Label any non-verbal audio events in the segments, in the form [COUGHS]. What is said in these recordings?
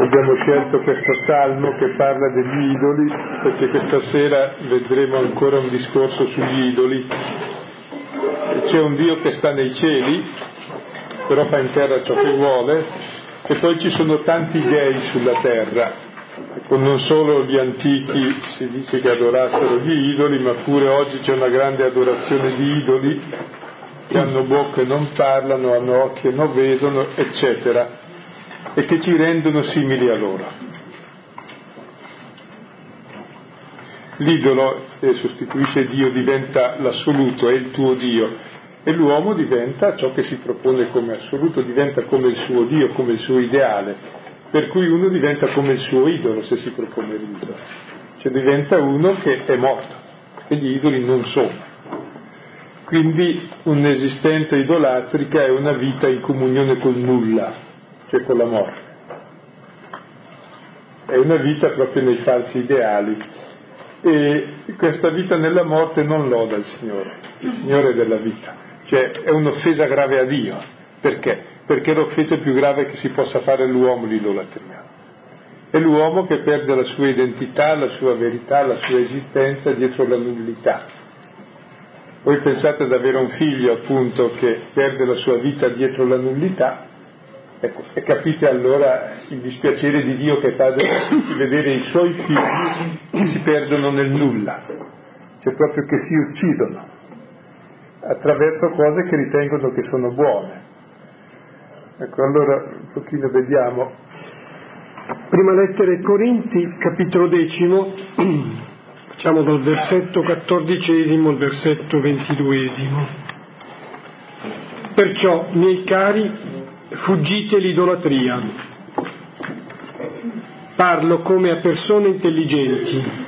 Abbiamo scelto questo salmo che parla degli idoli perché questa sera vedremo ancora un discorso sugli idoli. C'è un Dio che sta nei cieli, però fa in terra ciò che vuole, e poi ci sono tanti dei sulla terra. Non solo gli antichi si dice che adorassero gli idoli, ma pure oggi c'è una grande adorazione di idoli che hanno bocche e non parlano, hanno occhi e non vedono, eccetera e che ci rendono simili a loro. L'idolo che sostituisce Dio diventa l'assoluto, è il tuo Dio, e l'uomo diventa ciò che si propone come assoluto, diventa come il suo Dio, come il suo ideale, per cui uno diventa come il suo idolo se si propone l'idolo, cioè diventa uno che è morto, e gli idoli non sono. Quindi un'esistenza idolatrica è una vita in comunione col nulla, cioè con la morte. È una vita proprio nei falsi ideali e questa vita nella morte non loda il Signore, il Signore della vita, cioè è un'offesa grave a Dio. Perché? Perché è l'offesa più grave che si possa fare all'uomo l'idolatria. È l'uomo che perde la sua identità, la sua verità, la sua esistenza dietro la nullità. Voi pensate ad avere un figlio appunto che perde la sua vita dietro la nullità, Ecco, e capite allora il dispiacere di Dio che fa di vedere i suoi figli che si perdono nel nulla, cioè proprio che si uccidono attraverso cose che ritengono che sono buone. Ecco, allora un pochino vediamo. Prima lettera ai Corinti, capitolo decimo, facciamo dal versetto quattordicesimo al versetto ventiduesimo. Perciò, miei cari, fuggite l'idolatria. Parlo come a persone intelligenti.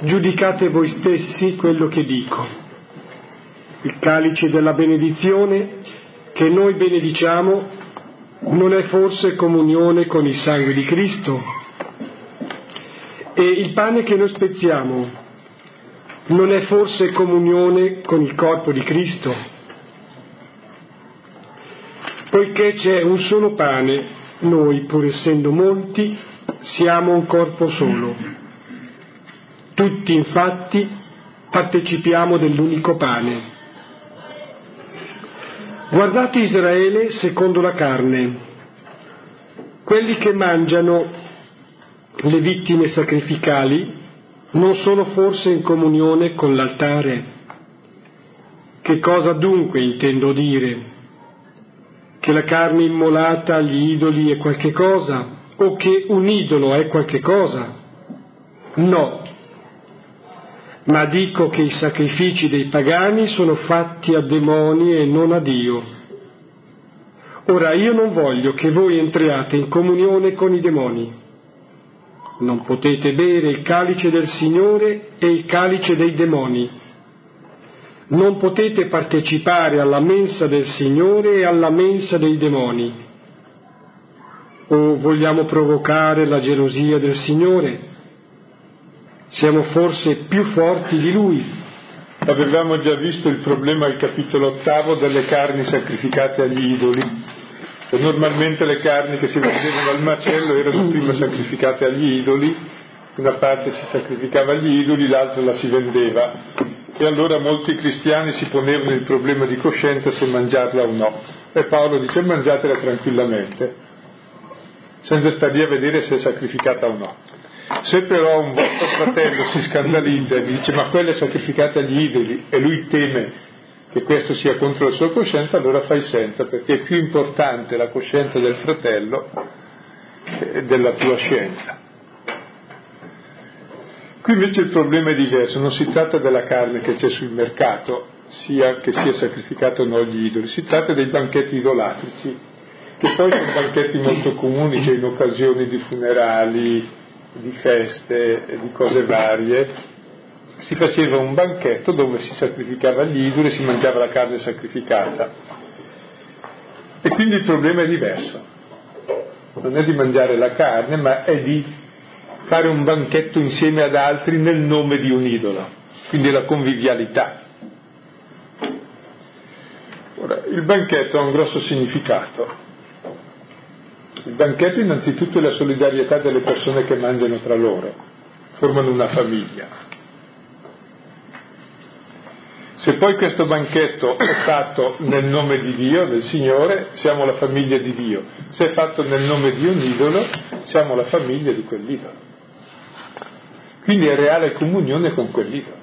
Giudicate voi stessi quello che dico. Il calice della benedizione che noi benediciamo non è forse comunione con il sangue di Cristo? E il pane che noi spezziamo non è forse comunione con il corpo di Cristo? Poiché c'è un solo pane, noi, pur essendo molti, siamo un corpo solo. Tutti, infatti, partecipiamo dell'unico pane. Guardate Israele secondo la carne. Quelli che mangiano le vittime sacrificali non sono forse in comunione con l'altare? Che cosa dunque intendo dire? Che la carne immolata agli idoli è qualche cosa o che un idolo è qualche cosa. No, ma dico che i sacrifici dei pagani sono fatti a demoni e non a Dio. Ora io non voglio che voi entriate in comunione con i demoni. Non potete bere il calice del Signore e il calice dei demoni non potete partecipare alla mensa del Signore e alla mensa dei demoni. O vogliamo provocare la gelosia del Signore? Siamo forse più forti di Lui? Avevamo già visto il problema al capitolo ottavo delle carni sacrificate agli idoli. E normalmente le carni che si vendevano al macello erano prima sacrificate agli idoli, una parte si sacrificava agli idoli, l'altra la si vendeva e allora molti cristiani si ponevano il problema di coscienza se mangiarla o no. E Paolo dice mangiatela tranquillamente, senza stare lì a vedere se è sacrificata o no. Se però un vostro fratello si scandalizza e dice ma quella è sacrificata agli idoli e lui teme che questo sia contro la sua coscienza, allora fai senza, perché è più importante la coscienza del fratello della tua scienza. Qui invece il problema è diverso, non si tratta della carne che c'è sul mercato, sia che sia sacrificata o no agli idoli, si tratta dei banchetti idolatrici, che poi sono banchetti molto comuni, cioè in occasioni di funerali, di feste, di cose varie, si faceva un banchetto dove si sacrificava gli idoli e si mangiava la carne sacrificata. E quindi il problema è diverso, non è di mangiare la carne, ma è di fare un banchetto insieme ad altri nel nome di un idolo, quindi la convivialità. Ora, il banchetto ha un grosso significato. Il banchetto innanzitutto è la solidarietà delle persone che mangiano tra loro, formano una famiglia. Se poi questo banchetto è fatto nel nome di Dio, del Signore, siamo la famiglia di Dio. Se è fatto nel nome di un idolo, siamo la famiglia di quell'idolo. Quindi è reale comunione con quell'idolo.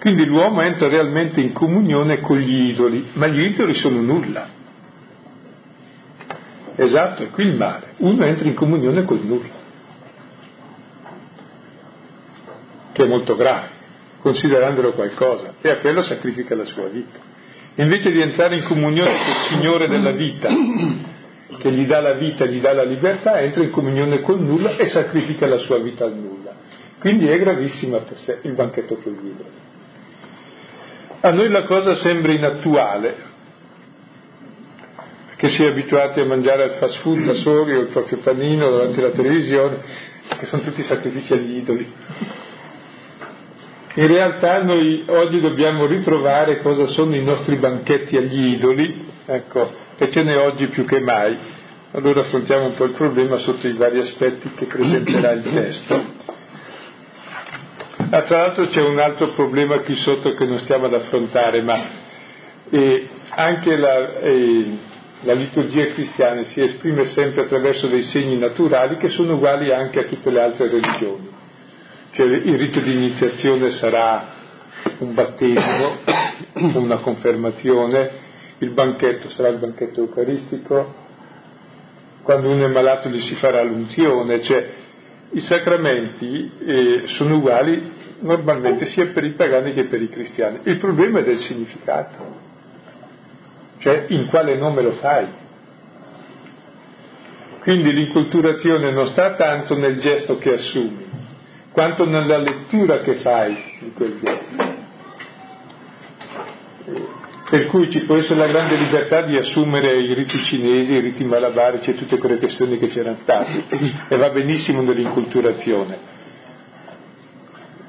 Quindi l'uomo entra realmente in comunione con gli idoli, ma gli idoli sono nulla. Esatto, è qui il male. Uno entra in comunione col nulla, che è molto grave considerandolo qualcosa, e a quello sacrifica la sua vita. Invece di entrare in comunione con il Signore della vita, che gli dà la vita, gli dà la libertà, entra in comunione col nulla e sacrifica la sua vita al nulla. Quindi è gravissima per sé il banchetto col libro. A noi la cosa sembra inattuale, perché si è abituati a mangiare al fast food da soli o il proprio panino davanti alla televisione, che sono tutti sacrifici agli idoli. In realtà noi oggi dobbiamo ritrovare cosa sono i nostri banchetti agli idoli, ecco, e ce n'è oggi più che mai. Allora affrontiamo un po' il problema sotto i vari aspetti che presenterà il testo. Ah, tra l'altro c'è un altro problema qui sotto che non stiamo ad affrontare, ma eh, anche la, eh, la liturgia cristiana si esprime sempre attraverso dei segni naturali che sono uguali anche a tutte le altre religioni cioè il rito di iniziazione sarà un battesimo, una confermazione, il banchetto sarà il banchetto eucaristico, quando uno è malato gli si farà l'unzione, cioè i sacramenti eh, sono uguali normalmente sia per i pagani che per i cristiani. Il problema è del significato, cioè in quale nome lo fai. Quindi l'inculturazione non sta tanto nel gesto che assumi, quanto nella lettura che fai di quel gesto. Per cui ci può essere la grande libertà di assumere i riti cinesi, i riti malabarici e tutte quelle questioni che c'erano state, e va benissimo nell'inculturazione.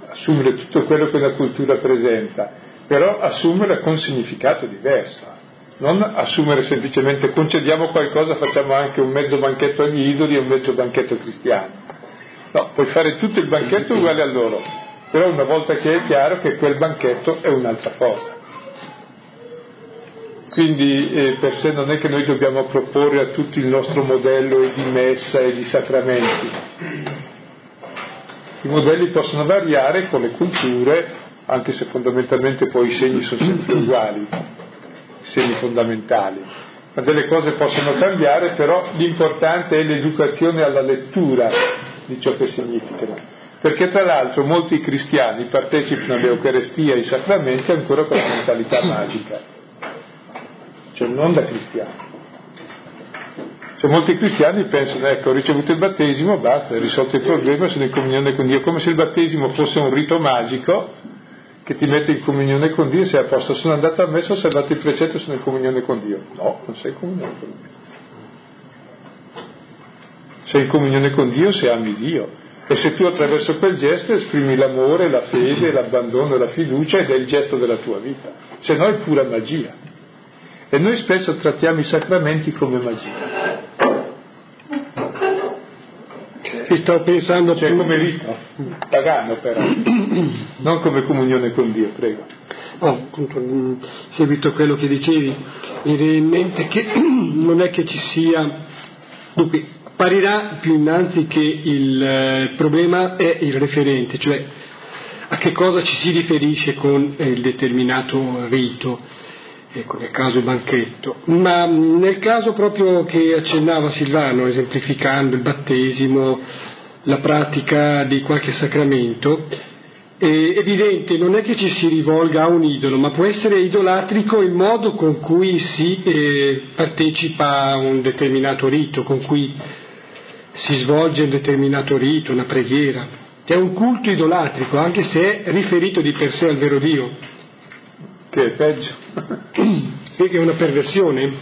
Assumere tutto quello che la cultura presenta, però assumere con significato diverso non assumere semplicemente concediamo qualcosa, facciamo anche un mezzo banchetto agli idoli e un mezzo banchetto cristiano. No, puoi fare tutto il banchetto uguale a loro, però una volta che è chiaro che quel banchetto è un'altra cosa. Quindi eh, per sé non è che noi dobbiamo proporre a tutti il nostro modello di messa e di sacramenti. I modelli possono variare con le culture, anche se fondamentalmente poi i segni sono sempre uguali, i segni fondamentali. Ma delle cose possono cambiare, però l'importante è l'educazione alla lettura di ciò che significano. Perché tra l'altro molti cristiani partecipano all'Eucarestia e ai sacramenti ancora con la mentalità magica, cioè non da cristiani. Cioè molti cristiani pensano, ecco, ho ricevuto il battesimo, basta, è risolto il problema, sono in comunione con Dio, come se il battesimo fosse un rito magico che ti mette in comunione con Dio sei a posto, sono andato a messa, ho salvato il precetto sono in comunione con Dio. No, non sei in comunione con Dio sei in comunione con Dio se ami Dio. E se tu attraverso quel gesto esprimi l'amore, la fede, l'abbandono, la fiducia ed è il gesto della tua vita, se no è pura magia. E noi spesso trattiamo i sacramenti come magia. Ti sto pensando cioè più... come rito, pagano però, [CLEARS THROAT] non come comunione con Dio, prego. Oh, appunto, in seguito a quello che dicevi, mi viene in mente che [CLEARS THROAT] non è che ci sia, dunque, apparirà più innanzi che il eh, problema è il referente, cioè a che cosa ci si riferisce con il determinato rito, ecco, nel caso banchetto. Ma nel caso proprio che accennava Silvano, esemplificando il battesimo, la pratica di qualche sacramento, è evidente, non è che ci si rivolga a un idolo, ma può essere idolatrico il modo con cui si eh, partecipa a un determinato rito, con cui si svolge un determinato rito, una preghiera. È un culto idolatrico, anche se è riferito di per sé al vero Dio. Che è peggio. È una perversione.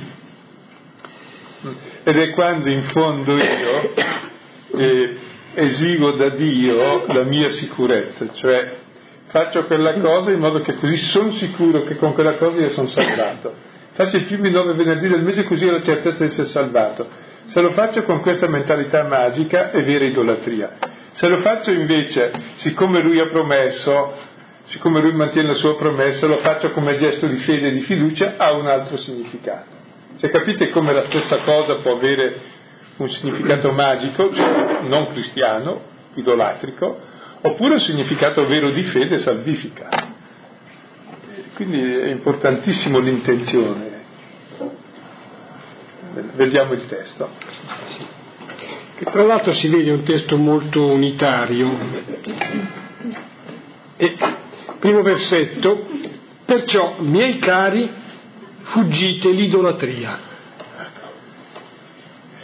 Ed è quando in fondo io eh, esigo da Dio la mia sicurezza, cioè faccio quella cosa in modo che così sono sicuro che con quella cosa io sono salvato. faccio i primi nove venerdì del mese così ho la certezza di essere salvato. Se lo faccio con questa mentalità magica è vera idolatria. Se lo faccio invece, siccome lui ha promesso, siccome lui mantiene la sua promessa, lo faccio come gesto di fede e di fiducia, ha un altro significato. Se capite come la stessa cosa può avere un significato magico, cioè non cristiano, idolatrico, oppure un significato vero di fede salvifica. Quindi è importantissimo l'intenzione. Vediamo il testo. Che tra l'altro si vede un testo molto unitario. E, primo versetto, perciò, miei cari, fuggite l'idolatria.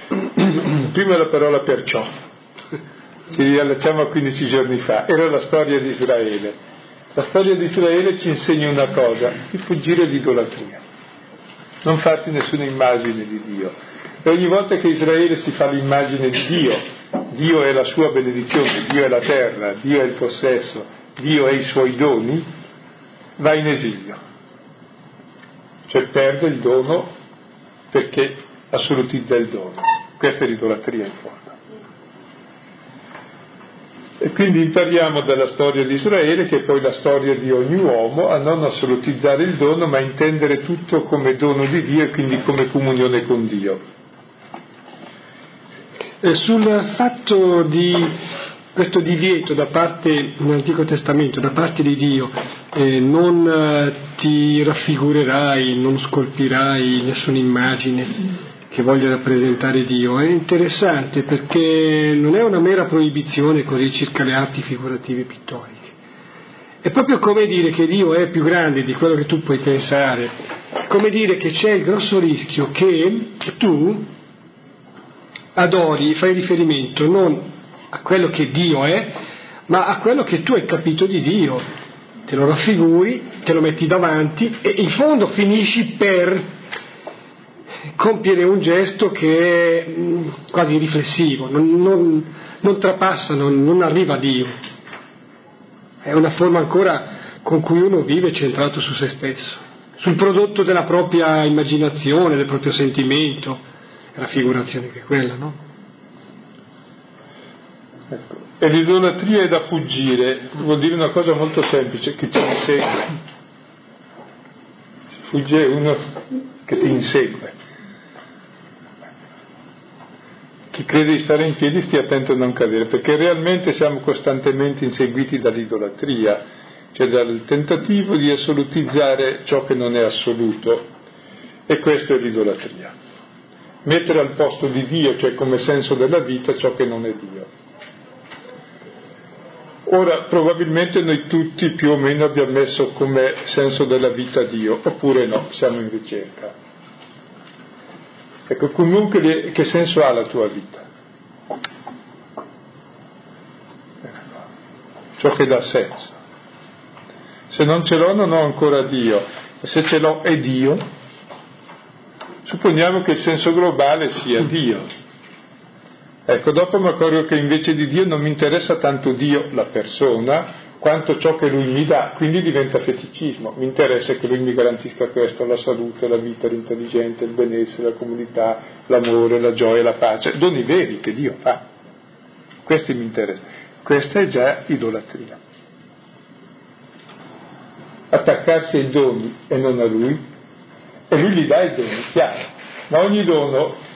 [CLEARS THROAT] Prima la parola perciò, ci riallacciamo a 15 giorni fa, era la storia di Israele. La storia di Israele ci insegna una cosa, di fuggire l'idolatria, non farti nessuna immagine di Dio. E ogni volta che Israele si fa l'immagine di Dio, Dio è la sua benedizione, Dio è la terra, Dio è il possesso, Dio è i suoi doni, va in esilio cioè perde il dono perché assolutizza il dono. Questa è l'idolatria in fondo. E quindi impariamo dalla storia di Israele, che è poi la storia di ogni uomo, a non assolutizzare il dono, ma a intendere tutto come dono di Dio e quindi come comunione con Dio. E sul fatto di questo divieto da parte, nell'Antico Testamento, da parte di Dio, eh, non eh, ti raffigurerai, non scolpirai nessuna immagine che voglia rappresentare Dio, è interessante perché non è una mera proibizione così circa le arti figurative pittoriche. È proprio come dire che Dio è più grande di quello che tu puoi pensare, come dire che c'è il grosso rischio che tu adori, fai riferimento non a quello che Dio è, ma a quello che tu hai capito di Dio. Te lo raffiguri, te lo metti davanti e in fondo finisci per compiere un gesto che è mm, quasi riflessivo, non, non, non trapassa, non, non arriva a Dio. È una forma ancora con cui uno vive centrato su se stesso, sul prodotto della propria immaginazione, del proprio sentimento, è la figurazione che è quella, no? Ecco. E l'idolatria è da fuggire, vuol dire una cosa molto semplice, che ci insegue. Si fugge uno che ti insegue. Chi crede di stare in piedi stia attento a non cadere, perché realmente siamo costantemente inseguiti dall'idolatria, cioè dal tentativo di assolutizzare ciò che non è assoluto. E questo è l'idolatria. Mettere al posto di Dio, cioè come senso della vita, ciò che non è Dio. Ora, probabilmente noi tutti più o meno abbiamo messo come senso della vita Dio, oppure no, siamo in ricerca. Ecco, comunque che senso ha la tua vita? Ecco, ciò che dà senso. Se non ce l'ho non ho ancora Dio, se ce l'ho è Dio, supponiamo che il senso globale sia Dio Ecco, dopo mi accorgo che invece di Dio non mi interessa tanto Dio, la persona, quanto ciò che Lui mi dà, quindi diventa feticismo. Mi interessa che Lui mi garantisca questo, la salute, la vita, l'intelligenza, il benessere, la comunità, l'amore, la gioia, la pace, doni veri che Dio fa. Questi mi interessano. Questa è già idolatria. Attaccarsi ai doni e non a Lui, e Lui gli dà i doni, chiaro, ma ogni dono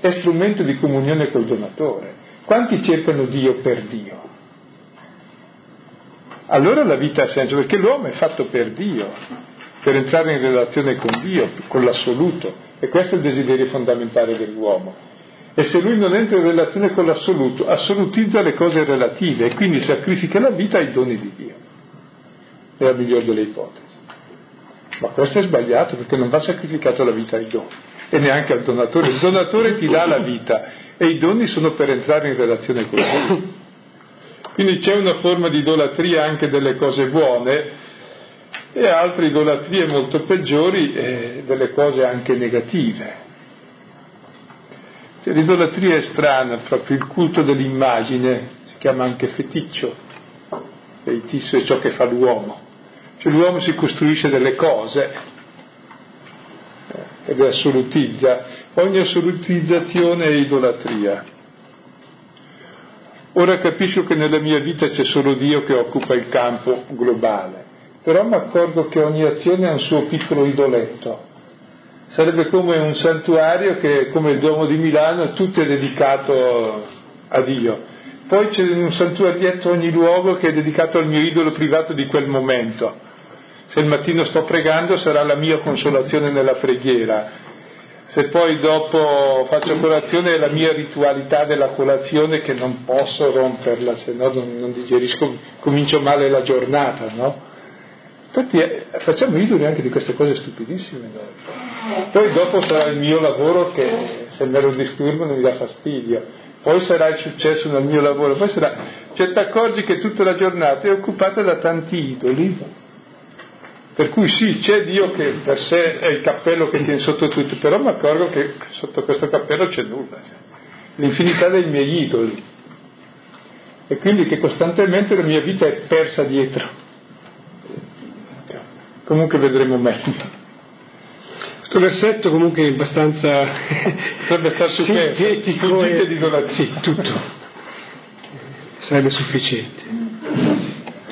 è strumento di comunione col donatore. Quanti cercano Dio per Dio? Allora la vita ha senso, perché l'uomo è fatto per Dio, per entrare in relazione con Dio, con l'assoluto, e questo è il desiderio fondamentale dell'uomo. E se lui non entra in relazione con l'assoluto, assolutizza le cose relative e quindi sacrifica la vita ai doni di Dio. È la migliore delle ipotesi. Ma questo è sbagliato perché non va sacrificata la vita ai doni e neanche al donatore. Il donatore ti dà la vita e i doni sono per entrare in relazione con lui. Quindi c'è una forma di idolatria anche delle cose buone e altre idolatrie molto peggiori eh, delle cose anche negative. Cioè, l'idolatria è strana, proprio il culto dell'immagine, si chiama anche feticcio, feitisso è ciò che fa l'uomo. Cioè l'uomo si costruisce delle cose ed assolutizza. Ogni assolutizzazione è idolatria. Ora capisco che nella mia vita c'è solo Dio che occupa il campo globale, però mi accorgo che ogni azione ha un suo piccolo idoletto. Sarebbe come un santuario che, come il Duomo di Milano, tutto è dedicato a Dio. Poi c'è un santuarietto ogni luogo che è dedicato al mio idolo privato di quel momento. Se il mattino sto pregando sarà la mia consolazione nella preghiera, se poi dopo faccio colazione è la mia ritualità della colazione che non posso romperla, se no non, non digerisco, comincio male la giornata, no? Infatti eh, facciamo idoli anche di queste cose stupidissime noi. Poi dopo sarà il mio lavoro che se me lo disturbano mi dà fastidio, poi sarà il successo nel mio lavoro, poi sarà... Cioè ti accorgi che tutta la giornata è occupata da tanti idoli per cui sì, c'è Dio che per sé è il cappello che tiene sotto tutto, però mi accorgo che sotto questo cappello c'è nulla, cioè, l'infinità dei miei idoli. E quindi che costantemente la mia vita è persa dietro. Comunque vedremo meglio. Questo versetto comunque è abbastanza potrebbe stare sintetico e di idolatria. Sì, tutto. Sarebbe sufficiente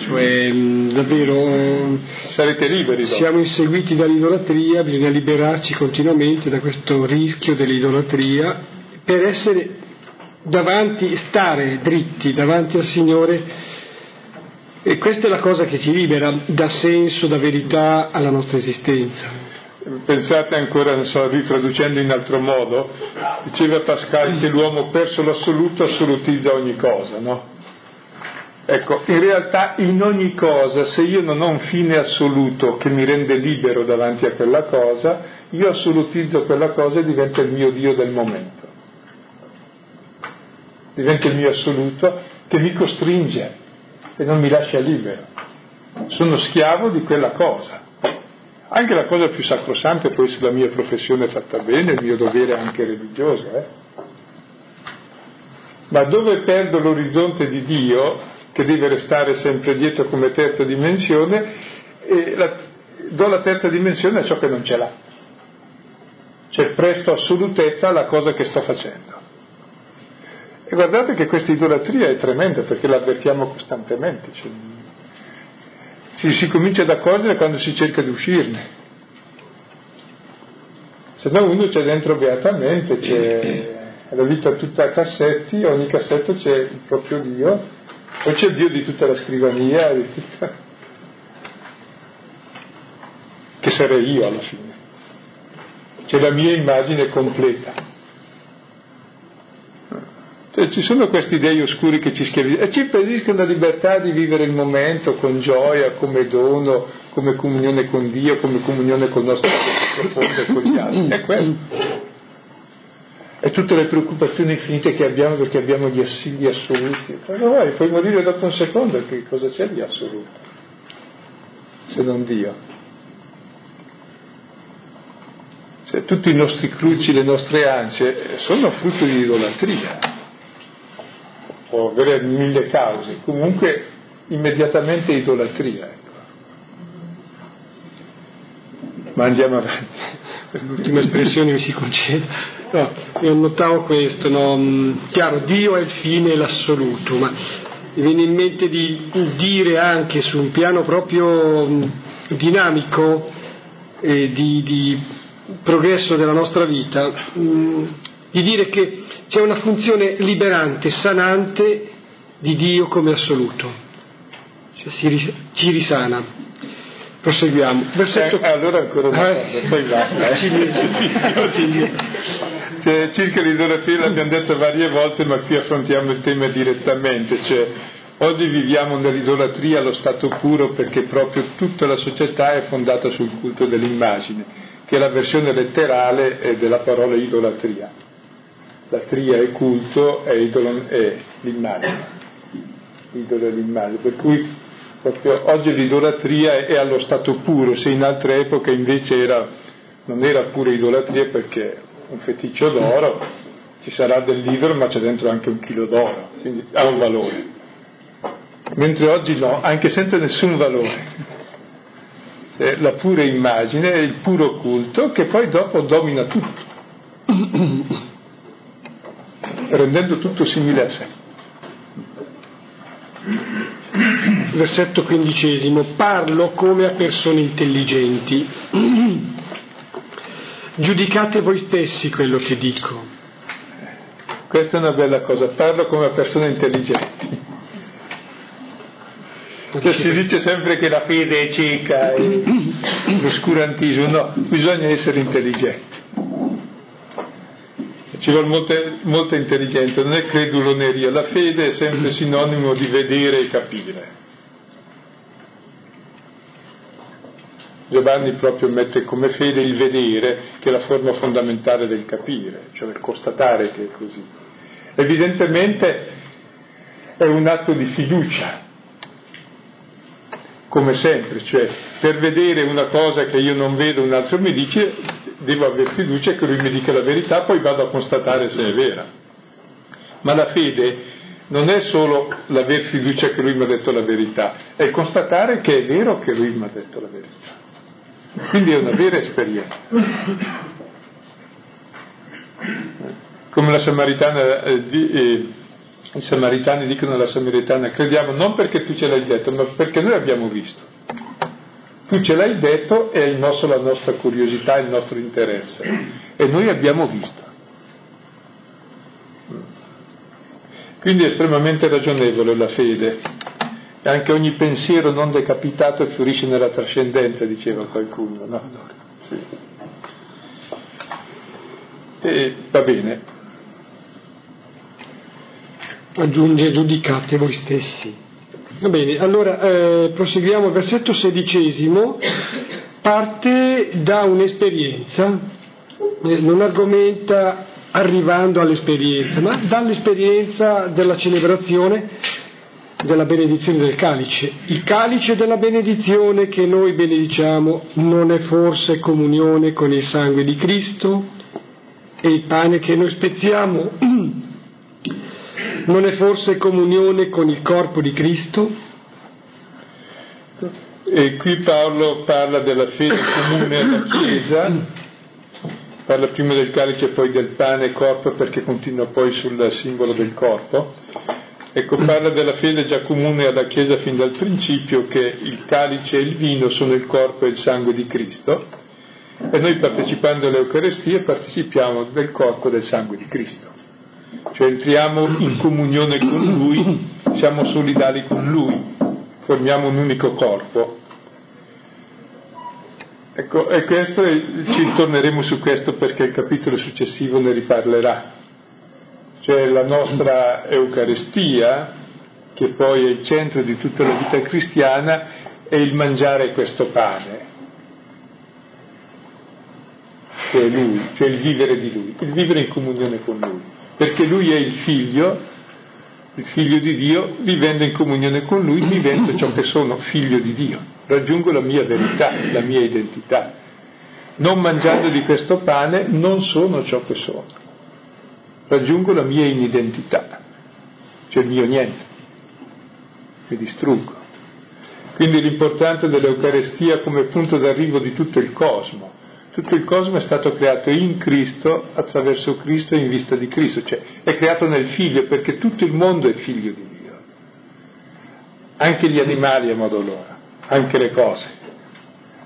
cioè davvero sarete liberi. Dopo. Siamo inseguiti dall'idolatria, bisogna liberarci continuamente da questo rischio dell'idolatria per essere davanti, stare dritti davanti al Signore e questa è la cosa che ci libera, dà senso, dà verità alla nostra esistenza. Pensate ancora, non so, ritraducendo in altro modo, diceva Pascal che l'uomo perso l'assoluto assolutizza ogni cosa, no? Ecco, in realtà in ogni cosa, se io non ho un fine assoluto che mi rende libero davanti a quella cosa, io assolutizzo quella cosa e diventa il mio Dio del momento. Diventa il mio assoluto che mi costringe e non mi lascia libero. Sono schiavo di quella cosa. Anche la cosa più sacrosanta può essere la mia professione fatta bene, il mio dovere anche religioso. Eh? Ma dove perdo l'orizzonte di Dio, che deve restare sempre dietro come terza dimensione, e la, do la terza dimensione a ciò che non ce l'ha. Cioè presto assolutezza alla cosa che sto facendo. E guardate che questa idolatria è tremenda perché la avvertiamo costantemente. Cioè, ci si comincia ad accorgere quando si cerca di uscirne. Se no uno c'è dentro beatamente, c'è [CLEARS THROAT] la vita tutta a cassetti, ogni cassetto c'è il proprio Dio poi c'è Dio di tutta la scrivania, di tutta... che sarei io alla fine. C'è la mia immagine completa. Cioè, ci sono questi dei oscuri che ci schiavizzano e ci impediscono la libertà di vivere il momento con gioia, come dono, come comunione con Dio, come comunione con il nostro profondo e con gli altri. È questo e tutte le preoccupazioni infinite che abbiamo perché abbiamo gli assilli assoluti. Ma vai, puoi morire dopo un secondo, che cosa c'è di assoluto? Se non Dio. Cioè, tutti i nostri cruci, le nostre ansie sono frutto di idolatria. Può avere mille cause, comunque immediatamente idolatria. Ecco. Ma andiamo avanti. L'ultima espressione mi si conceda. No, io notavo questo, no? Mm, chiaro, Dio è il fine e l'assoluto, ma mi viene in mente di dire anche su un piano proprio mm, dinamico e di, di progresso della nostra vita, mm, di dire che c'è una funzione liberante, sanante di Dio come assoluto, cioè si, ci risana. Proseguiamo. Versetto... Eh, allora ancora una cosa, [LAUGHS] eh, poi basta. Eh. Cinese. Cioè, circa l'idolatria l'abbiamo detto varie volte, ma qui affrontiamo il tema direttamente. Cioè, oggi viviamo nell'idolatria allo stato puro perché proprio tutta la società è fondata sul culto dell'immagine, che è la versione letterale della parola idolatria. La tria è culto e idolo è l'immagine. Idolo è l'immagine. Per cui proprio oggi l'idolatria è allo stato puro, se in altre epoche invece era, non era pure idolatria perché un feticcio d'oro, ci sarà dell'idolo ma c'è dentro anche un chilo d'oro, quindi ha un valore. Mentre oggi no, anche senza nessun valore. eh, la pura immagine, il puro culto che poi dopo domina tutto, rendendo tutto simile a sé. Versetto quindicesimo, parlo come a persone intelligenti. [CLEARS THROAT] Giudicate voi stessi quello che dico. Questa è una bella cosa, parlo come a persone intelligenti. Cioè si dice sempre che la fede è cieca e [CLEARS THROAT] l'oscurantismo, no, bisogna essere intelligenti. Ci vuole molta, molta intelligenza, non è credulo né ria, la fede è sempre sinonimo di vedere e capire. Giovanni proprio mette come fede il vedere, che è la forma fondamentale del capire, cioè il constatare che è così. Evidentemente è un atto di fiducia, come sempre, cioè per vedere una cosa che io non vedo, un altro mi dice, devo avere fiducia che lui mi dica la verità, poi vado a constatare se è vera. Ma la fede non è solo l'aver fiducia che lui mi ha detto la verità, è constatare che è vero che lui mi ha detto la verità. Quindi è una vera esperienza. Come la Samaritana eh, eh, i samaritani dicono alla samaritana, crediamo non perché tu ce l'hai detto, ma perché noi abbiamo visto. Tu ce l'hai detto è il nostro, la nostra curiosità, il nostro interesse. E noi abbiamo visto. Quindi è estremamente ragionevole la fede. E anche ogni pensiero non decapitato fiorisce nella trascendenza, diceva qualcuno. No? Sì. E va bene, aggiunge giudicate voi stessi. Bene, allora eh, proseguiamo, versetto sedicesimo, parte da un'esperienza, eh, non argomenta arrivando all'esperienza, ma dall'esperienza della celebrazione della benedizione del calice. Il calice della benedizione che noi benediciamo non è forse comunione con il sangue di Cristo? E il pane che noi spezziamo [CLEARS THROAT] non è forse comunione con il corpo di Cristo? E qui Paolo parla della fede comune alla Chiesa, parla prima del calice e poi del pane e corpo perché continua poi sul simbolo del corpo. Ecco, parla della fede già comune alla Chiesa fin dal principio che il calice e il vino sono il corpo e il sangue di Cristo e noi partecipando all'Eucarestia partecipiamo del corpo e del sangue di Cristo cioè entriamo in comunione con Lui, siamo solidali con Lui, formiamo un unico corpo. Ecco, e questo, ci torneremo su questo perché il capitolo successivo ne riparlerà. Cioè la nostra Eucaristia, che poi è il centro di tutta la vita cristiana, è il mangiare questo pane, che è Lui, cioè il vivere di Lui, il vivere in comunione con Lui perché lui è il figlio, il figlio di Dio, vivendo in comunione con lui, divento ciò che sono, figlio di Dio, raggiungo la mia verità, la mia identità. Non mangiando di questo pane non sono ciò che sono, raggiungo la mia inidentità, cioè il mio niente, mi distruggo. Quindi l'importanza dell'Eucarestia come punto d'arrivo di tutto il cosmo, tutto il cosmo è stato creato in Cristo, attraverso Cristo e in vista di Cristo, cioè è creato nel figlio perché tutto il mondo è figlio di Dio. Anche gli animali a modo loro, anche le cose,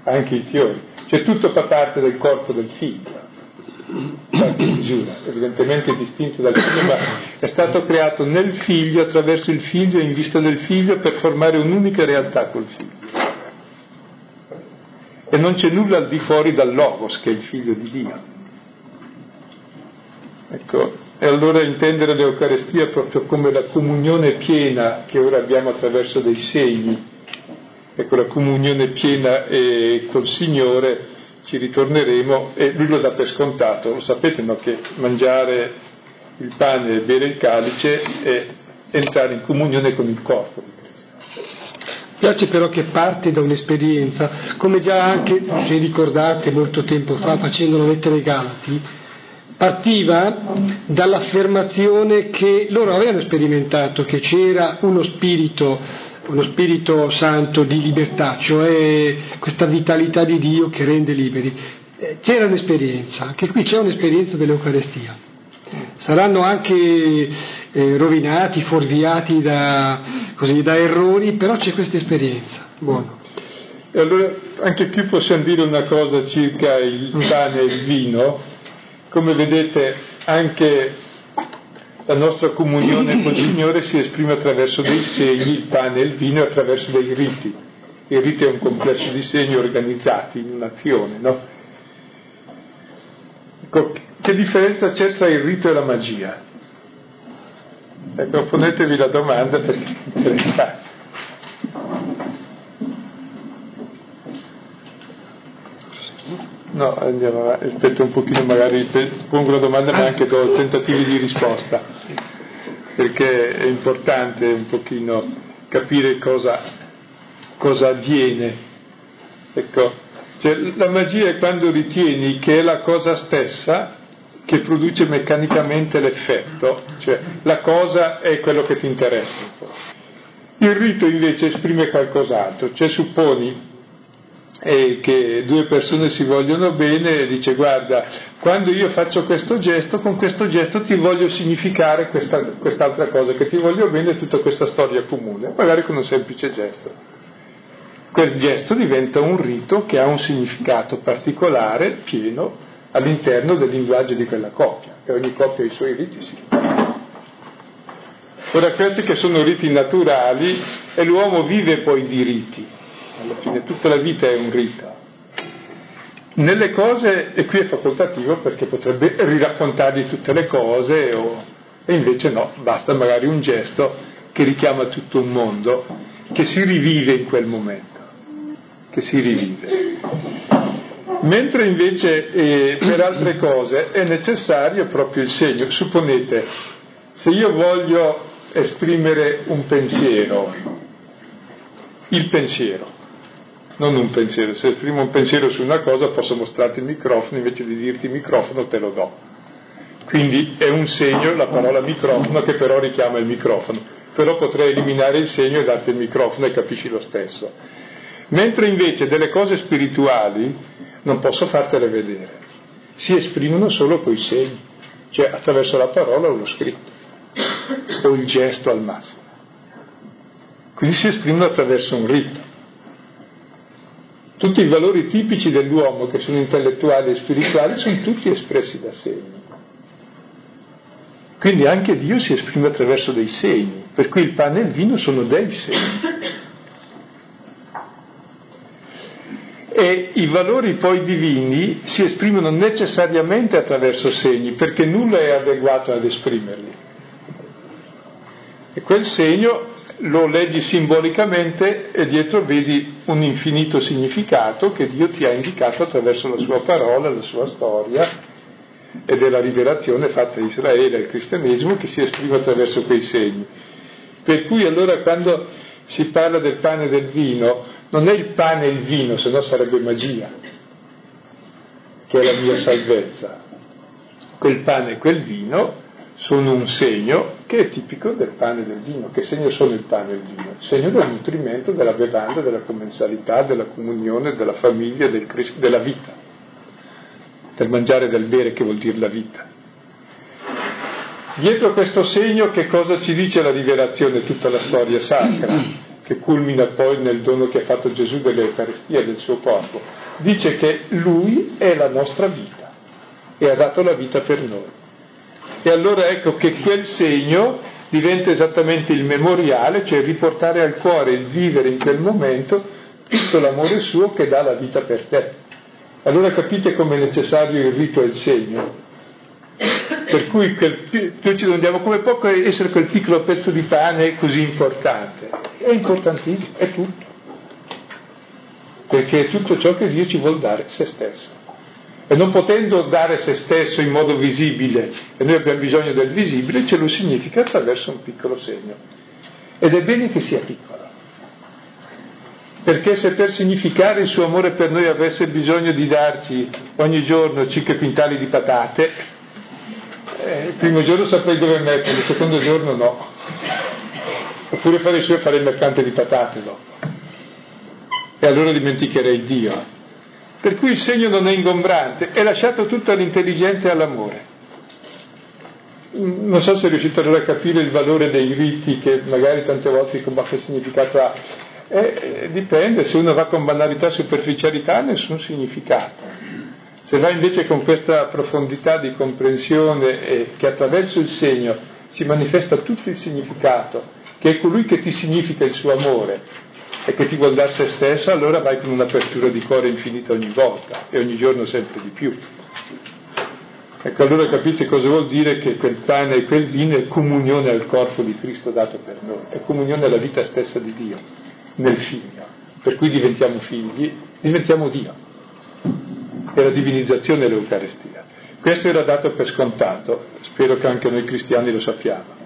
anche i fiori, cioè tutto fa parte del corpo del figlio. Giura, evidentemente distinto dal figlio, ma è stato creato nel figlio, attraverso il figlio e in vista del figlio per formare un'unica realtà col figlio e non c'è nulla al di fuori dal Logos, che è il figlio di Dio. Ecco, e allora intendere l'Eucarestia proprio come la comunione piena che ora abbiamo attraverso dei segni, ecco la comunione piena e col Signore ci ritorneremo e lui lo dà per scontato, lo sapete no, che mangiare il pane e bere il calice è entrare in comunione con il corpo piace però che parte da un'esperienza, come già anche, se ricordate, molto tempo fa facendo la lettera ai Galati, partiva dall'affermazione che loro avevano sperimentato che c'era uno spirito uno spirito santo di libertà, cioè questa vitalità di Dio che rende liberi. Eh, c'era un'esperienza, anche qui c'è un'esperienza dell'Eucarestia. Saranno anche eh, rovinati, fuorviati da, così, da errori, però c'è questa esperienza. Buono. E allora anche qui possiamo dire una cosa circa il pane e il vino. Come vedete anche la nostra comunione col [COUGHS] Signore si esprime attraverso dei segni, il pane e il vino, attraverso dei riti. Il rito è un complesso di segni organizzati in un'azione, no? Ecco, che differenza c'è tra il rito e la magia? Ecco, ponetevi la domanda perché è interessante. No, andiamo avanti, aspetta un pochino, magari pongo la domanda ma anche do tentativi di risposta, perché è importante un pochino capire cosa, cosa avviene. Ecco, cioè, la magia è quando ritieni che è la cosa stessa che produce meccanicamente l'effetto, cioè la cosa è quello che ti interessa. Il rito invece esprime qualcos'altro, cioè supponi e che due persone si vogliono bene e dice guarda, quando io faccio questo gesto, con questo gesto ti voglio significare questa, quest'altra cosa, che ti voglio bene tutta questa storia comune, magari con un semplice gesto. Quel gesto diventa un rito che ha un significato particolare, pieno, all'interno del linguaggio di quella coppia, e ogni coppia ha i suoi riti sì. Ora questi che sono riti naturali e l'uomo vive poi di riti, alla fine tutta la vita è un rito. Nelle cose, e qui è facoltativo perché potrebbe riraccontargli tutte le cose, o, e invece no, basta magari un gesto che richiama tutto un mondo, che si rivive in quel momento, che si rivive. Mentre invece eh, per altre cose è necessario proprio il segno. Supponete, se io voglio esprimere un pensiero, il pensiero, non un pensiero. Se esprimo un pensiero su una cosa posso mostrarti il microfono, invece di dirti microfono te lo do. Quindi è un segno, la parola microfono, che però richiama il microfono. Però potrei eliminare il segno e darti il microfono e capisci lo stesso. Mentre invece delle cose spirituali non posso fartele vedere. Si esprimono solo coi segni, cioè attraverso la parola o lo scritto, o il gesto al massimo. Quindi si esprimono attraverso un rito tutti i valori tipici dell'uomo che sono intellettuali e spirituali sono tutti espressi da segni. Quindi anche Dio si esprime attraverso dei segni, per cui il pane e il vino sono dei segni. E i valori poi divini si esprimono necessariamente attraverso segni, perché nulla è adeguato ad esprimerli. E quel segno lo leggi simbolicamente e dietro vedi un infinito significato che Dio ti ha indicato attraverso la sua parola, la sua storia ed è la rivelazione fatta a Israele, al cristianesimo, che si esprime attraverso quei segni. Per cui allora quando si parla del pane e del vino, non è il pane e il vino, se no sarebbe magia, che è la mia salvezza. Quel pane e quel vino sono un segno che è tipico del pane e del vino. Che segno sono il pane e il vino? Segno del nutrimento, della bevanda, della commensalità, della comunione, della famiglia, del, della vita, del mangiare e del bere che vuol dire la vita. Dietro questo segno che cosa ci dice la rivelazione, tutta la storia sacra, che culmina poi nel dono che ha fatto Gesù dell'Eucaristia, del suo corpo? Dice che Lui è la nostra vita e ha dato la vita per noi. E allora ecco che quel segno diventa esattamente il memoriale, cioè riportare al cuore il vivere in quel momento tutto l'amore suo che dà la vita per te. Allora capite come è necessario il rito e il segno. Per cui quel, noi ci domandiamo come può essere quel piccolo pezzo di pane così importante. È importantissimo, è tutto. Perché è tutto ciò che Dio ci vuole dare se stesso e non potendo dare se stesso in modo visibile, e noi abbiamo bisogno del visibile, ce lo significa attraverso un piccolo segno. Ed è bene che sia piccolo. Perché se per significare il suo amore per noi avesse bisogno di darci ogni giorno 5 quintali di patate, eh, il primo giorno saprei dove metterle, il secondo giorno no. Oppure fare io fare il mercante di patate dopo. E allora dimenticherei Dio. Per cui il segno non è ingombrante, è lasciato tutto all'intelligenza e all'amore. Non so se riuscite allora a capire il valore dei riti che magari tante volte dicono ma che significato ha. Eh, dipende, se uno va con banalità e superficialità nessun significato. Se va invece con questa profondità di comprensione e che attraverso il segno si manifesta tutto il significato, che è colui che ti significa il suo amore e che ti vuol dare se stesso, allora vai con un'apertura di cuore infinita ogni volta e ogni giorno sempre di più. Ecco, allora capite cosa vuol dire che quel pane e quel vino è comunione al corpo di Cristo dato per noi, è comunione alla vita stessa di Dio, nel figlio. Per cui diventiamo figli, diventiamo Dio. È la divinizzazione dell'Eucarestia. Questo era dato per scontato, spero che anche noi cristiani lo sappiamo.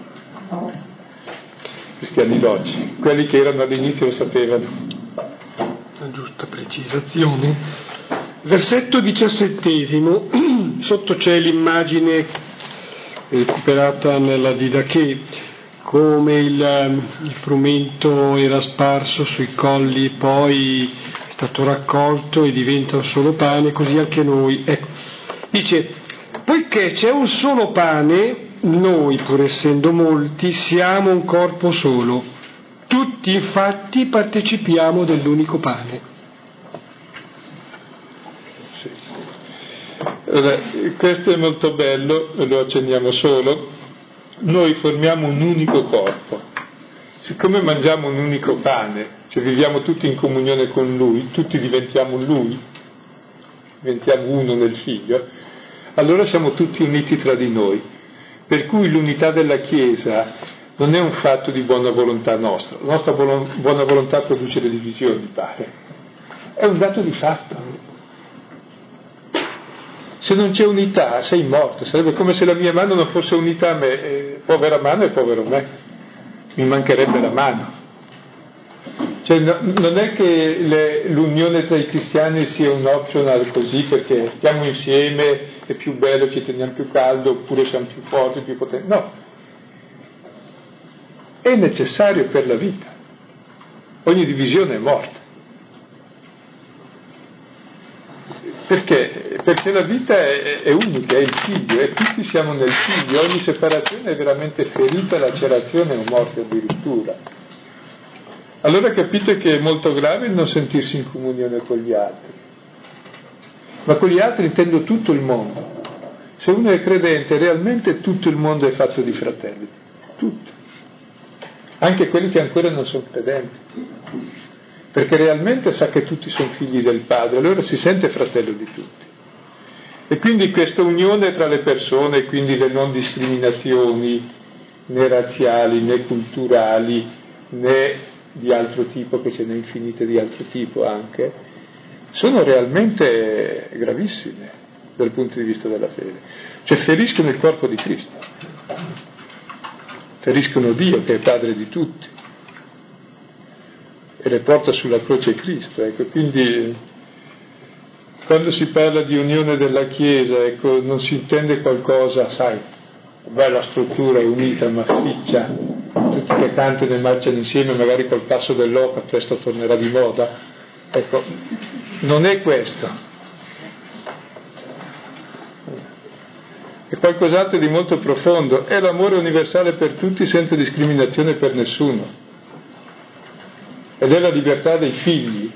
Cristiani d'oggi, quelli che erano all'inizio lo sapevano. Una giusta precisazione. Versetto diciassettesimo, [CLEARS THROAT] sotto c'è l'immagine recuperata nella Didache, come il, il, frumento era sparso sui colli, poi stato raccolto e diventa un solo pane, così anche noi. Ecco, dice, poiché c'è un solo pane, noi, pur essendo molti, siamo un corpo solo. Tutti infatti partecipiamo dell'unico pane. Allora, questo è molto bello, lo accenniamo solo. Noi formiamo un unico corpo. Siccome mangiamo un unico pane, cioè viviamo tutti in comunione con Lui, tutti diventiamo Lui, diventiamo uno nel Figlio, allora siamo tutti uniti tra di noi. Per cui l'unità della Chiesa non è un fatto di buona volontà nostra, la nostra buona volontà produce le divisioni, pare. È un dato di fatto. Se non c'è unità sei morto, sarebbe come se la mia mano non fosse unità a me, eh, povera mano e povero me, mi mancherebbe la mano. Cioè, no, non è che le, l'unione tra i cristiani sia un optional così perché stiamo insieme, è più bello, ci teniamo più caldo, oppure siamo più forti, più potenti. No, è necessario per la vita. Ogni divisione è morta. Perché? Perché la vita è, è, unica, è il figlio e tutti siamo nel figlio, ogni separazione è veramente ferita, lacerazione o morte addirittura. Allora capite che è molto grave il non sentirsi in comunione con gli altri. Ma con gli altri intendo tutto il mondo. Se uno è credente, realmente tutto il mondo è fatto di fratelli. Tutto. Anche quelli che ancora non sono credenti perché realmente sa che tutti sono figli del Padre, allora si sente fratello di tutti. E quindi questa unione tra le persone, quindi le non discriminazioni né razziali né culturali né di altro tipo, che ce n'è infinite di altro tipo anche, sono realmente gravissime dal punto di vista della fede. Cioè feriscono il corpo di Cristo, feriscono Dio che è Padre di tutti e le porta sulla croce Cristo. Ecco, quindi quando si parla di unione della Chiesa, ecco, non si intende qualcosa, sai, bella struttura unita, massiccia, tutti che cantano e marciano insieme, magari col passo dell'oca, presto tornerà di moda. Ecco, non è questo. È qualcos'altro di molto profondo, è l'amore universale per tutti senza discriminazione per nessuno ed è la libertà dei figli.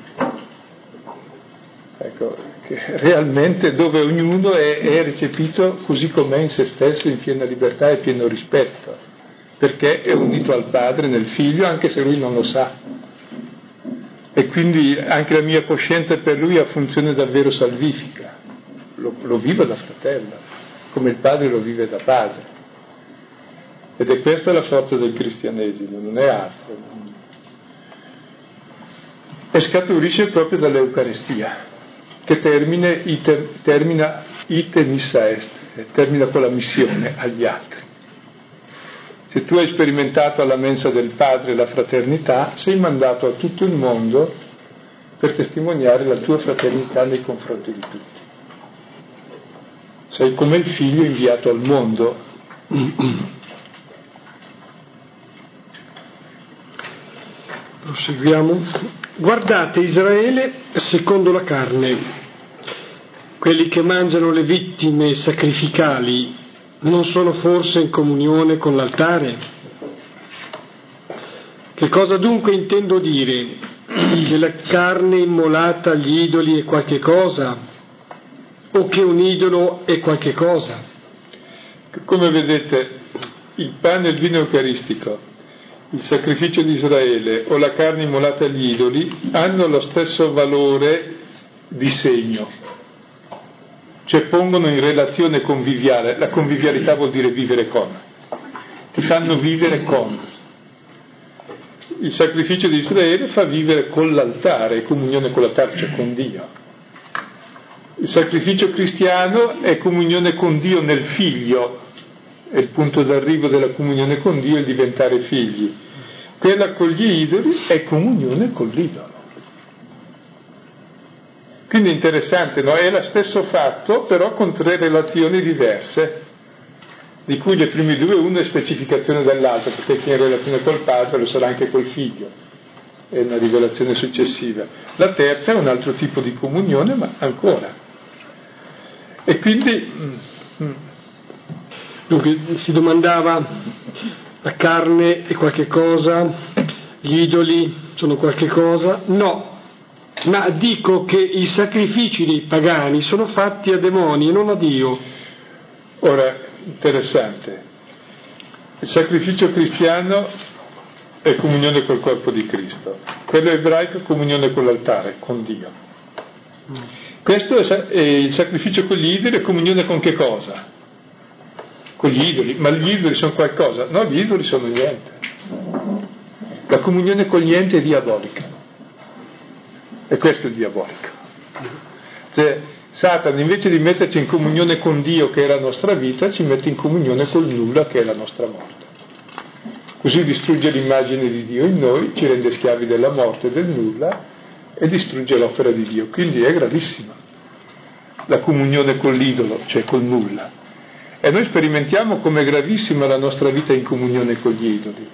Ecco, realmente dove ognuno è, è recepito così com'è in se stesso, in piena libertà e pieno rispetto, perché è unito al padre nel figlio anche se lui non lo sa. E quindi anche la mia coscienza per lui ha funzione davvero salvifica, lo, lo vivo da fratello, come il padre lo vive da padre. Ed è questa la forza del cristianesimo, non è altro e scaturisce proprio dall'Eucarestia, che termina iter, termina ite est, termina con la missione agli altri. Se tu hai sperimentato alla mensa del Padre la fraternità, sei mandato a tutto il mondo per testimoniare la tua fraternità nei confronti di tutti. Sei come il figlio inviato al mondo Proseguiamo. Guardate Israele secondo la carne. Quelli che mangiano le vittime sacrificali non sono forse in comunione con l'altare? Che cosa dunque intendo dire? Che la carne immolata agli idoli è qualche cosa? O che un idolo è qualche cosa? Come vedete, il pane e il vino eucaristico, il sacrificio di Israele o la carne immolata agli idoli hanno lo stesso valore di segno, cioè pongono in relazione conviviale, la convivialità vuol dire vivere con, ti fanno vivere con. Il sacrificio di Israele fa vivere con l'altare, comunione con l'altare, cioè con Dio. Il sacrificio cristiano è comunione con Dio nel figlio, è il punto d'arrivo della comunione con Dio, il diventare figli. Quella con gli idoli è comunione con l'idolo. Quindi è interessante, no? È lo stesso fatto, però con tre relazioni diverse, di cui le prime due, una è specificazione dell'altra, perché chi è in relazione col padre lo sarà anche col figlio, è una rivelazione successiva. La terza è un altro tipo di comunione, ma ancora. E quindi... Dunque si domandava, la carne è qualche cosa, gli idoli sono qualche cosa? No, ma dico che i sacrifici dei pagani sono fatti a demoni e non a Dio. Ora, interessante, il sacrificio cristiano è comunione col corpo di Cristo, quello ebraico è comunione con l'altare, con Dio. Mm. Questo è il sacrificio con gli idoli e comunione con che cosa? Con gli idoli, ma gli idoli sono qualcosa? No, gli idoli sono niente. La comunione con gli enti è diabolica. E questo è diabolico. Cioè, Satana invece di metterci in comunione con Dio che è la nostra vita, ci mette in comunione col nulla che è la nostra morte. Così distrugge l'immagine di Dio in noi, ci rende schiavi della morte e del nulla e distrugge l'opera di Dio. Quindi è gravissima la comunione con l'idolo, cioè col nulla. E noi sperimentiamo come gravissima la nostra vita in comunione con gli idoli.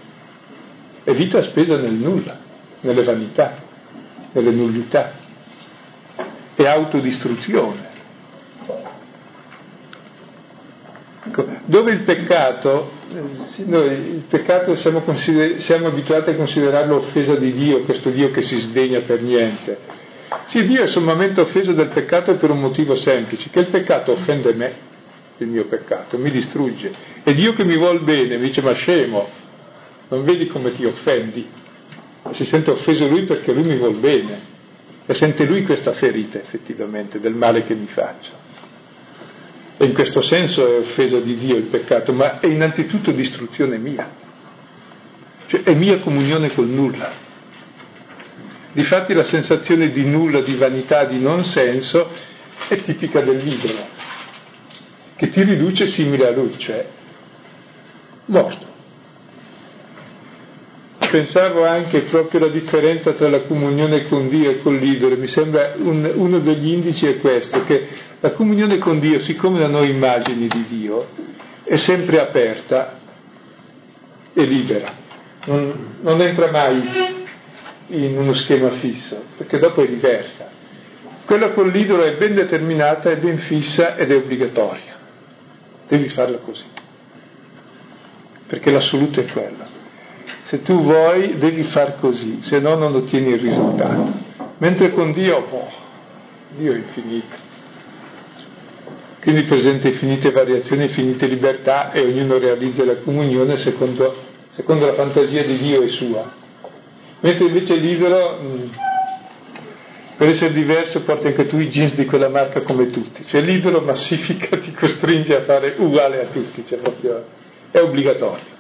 È vita spesa nel nulla, nelle vanità, nelle nullità. È autodistruzione. Ecco, dove il peccato, noi il peccato siamo, consider- siamo abituati a considerarlo offesa di Dio, questo Dio che si sdegna per niente. Sì, Dio è sommamente offeso dal peccato per un motivo semplice, che il peccato offende me, il mio peccato, mi distrugge. E Dio che mi vuol bene mi dice ma scemo, non vedi come ti offendi? Si sente offeso lui perché lui mi vuol bene e sente lui questa ferita effettivamente del male che mi faccio. E in questo senso è offesa di Dio il peccato, ma è innanzitutto distruzione mia, cioè è mia comunione col nulla. Difatti la sensazione di nulla, di vanità, di non senso è tipica dell'idolo, che ti riduce simile a lui, cioè morto. Pensavo anche proprio alla differenza tra la comunione con Dio e con l'idolo, mi sembra un, uno degli indici è questo, che la comunione con Dio, siccome da noi immagini di Dio, è sempre aperta e libera, non, non entra mai in uno schema fisso, perché dopo è diversa. Quella con l'idolo è ben determinata, è ben fissa ed è obbligatoria. Devi farla così, perché l'assoluto è quello. Se tu vuoi devi far così, se no non ottieni il risultato. Mentre con Dio, boh, Dio è infinito quindi presenta infinite variazioni, infinite libertà e ognuno realizza la comunione secondo, secondo la fantasia di Dio e sua. Mentre invece l'idolo, mm, per essere diverso, porta anche tu i jeans di quella marca come tutti. Cioè l'idolo massifica ti costringe a fare uguale a tutti, cioè proprio, è obbligatorio.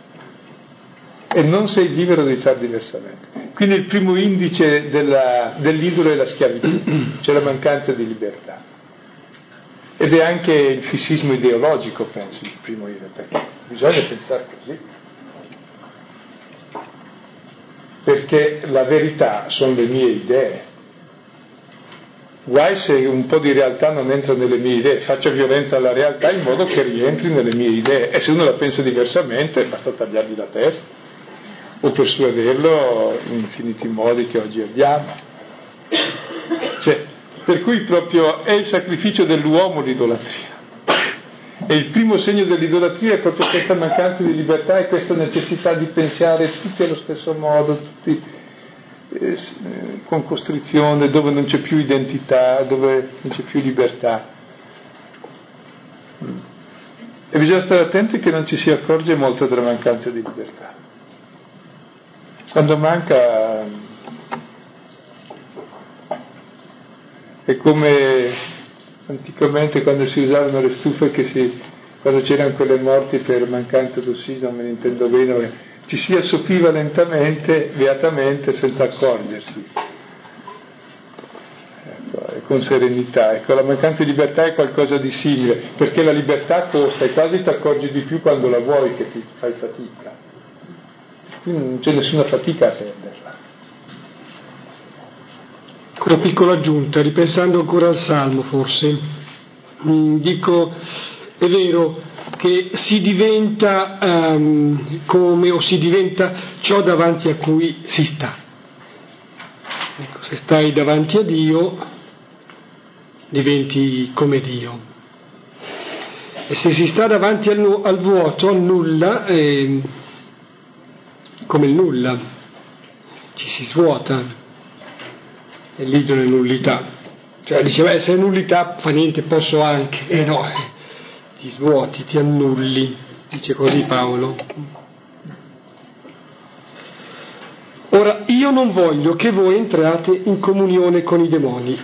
E non sei libero di fare diversamente. Quindi il primo indice della, dell'idolo è la schiavitù, cioè la mancanza di libertà. Ed è anche il fissismo ideologico, penso, il primo io, perché bisogna pensare così. Perché la verità sono le mie idee. Guai se un po' di realtà non entra nelle mie idee, faccia violenza alla realtà in modo che rientri nelle mie idee. E se uno la pensa diversamente, basta tagliargli la testa. o persuaderlo in infiniti modi che oggi abbiamo. Cioè, per cui proprio è il sacrificio dell'uomo l'idolatria. E il primo segno dell'idolatria è proprio questa mancanza di libertà e questa necessità di pensare tutti allo stesso modo, tutti eh, eh con costrizione, dove non c'è più identità, dove non c'è più libertà. Mm. E bisogna stare attenti che non ci si accorge molto della mancanza di libertà. Quando manca è come anticamente quando si usavano le stufe che si, quando c'erano quelle morti per mancanza d'ossigeno, me ne intendo bene, ci si assopiva lentamente, beatamente, senza accorgersi. Ecco, e con serenità. Ecco, la mancanza di libertà è qualcosa di simile, perché la libertà costa e quasi ti accorgi di più quando la vuoi che ti fai fatica. Quindi non c'è nessuna fatica a perderla. Una piccola aggiunta, ripensando ancora al Salmo forse, mm, dico, è vero che si diventa um, come o si diventa ciò davanti a cui si sta. Ecco, se stai davanti a Dio diventi come Dio. E se si sta davanti al, al vuoto, al nulla, eh, come il nulla, ci si svuota e l'idolo è nullità. Cioè diceva, eh, se è nullità fa niente, posso anche. E eh, no, eh, ti svuoti, ti annulli, dice così Paolo. Ora, io non voglio che voi entrate in comunione con i demoni.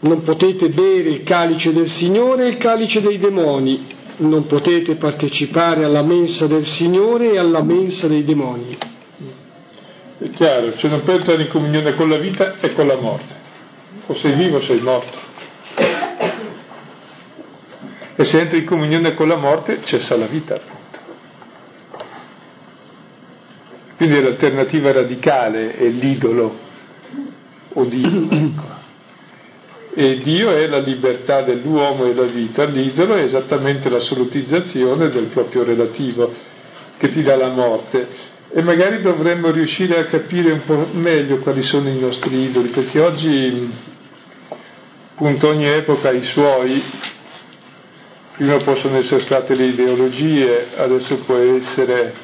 Non potete bere il calice del Signore e il calice dei demoni. Non potete partecipare alla mensa del Signore e alla mensa dei demoni. È chiaro, cioè non puoi entrare in comunione con la vita e con la morte. O sei vivo o sei morto. E se entri in comunione con la morte cessa la vita, appunto. Quindi l'alternativa radicale è l'idolo o Dio. Ecco. E Dio è la libertà dell'uomo e la vita, l'idolo è esattamente l'assolutizzazione del proprio relativo che ti dà la morte e magari dovremmo riuscire a capire un po' meglio quali sono i nostri idoli, perché oggi appunto ogni epoca ha i suoi, prima possono essere state le ideologie, adesso può essere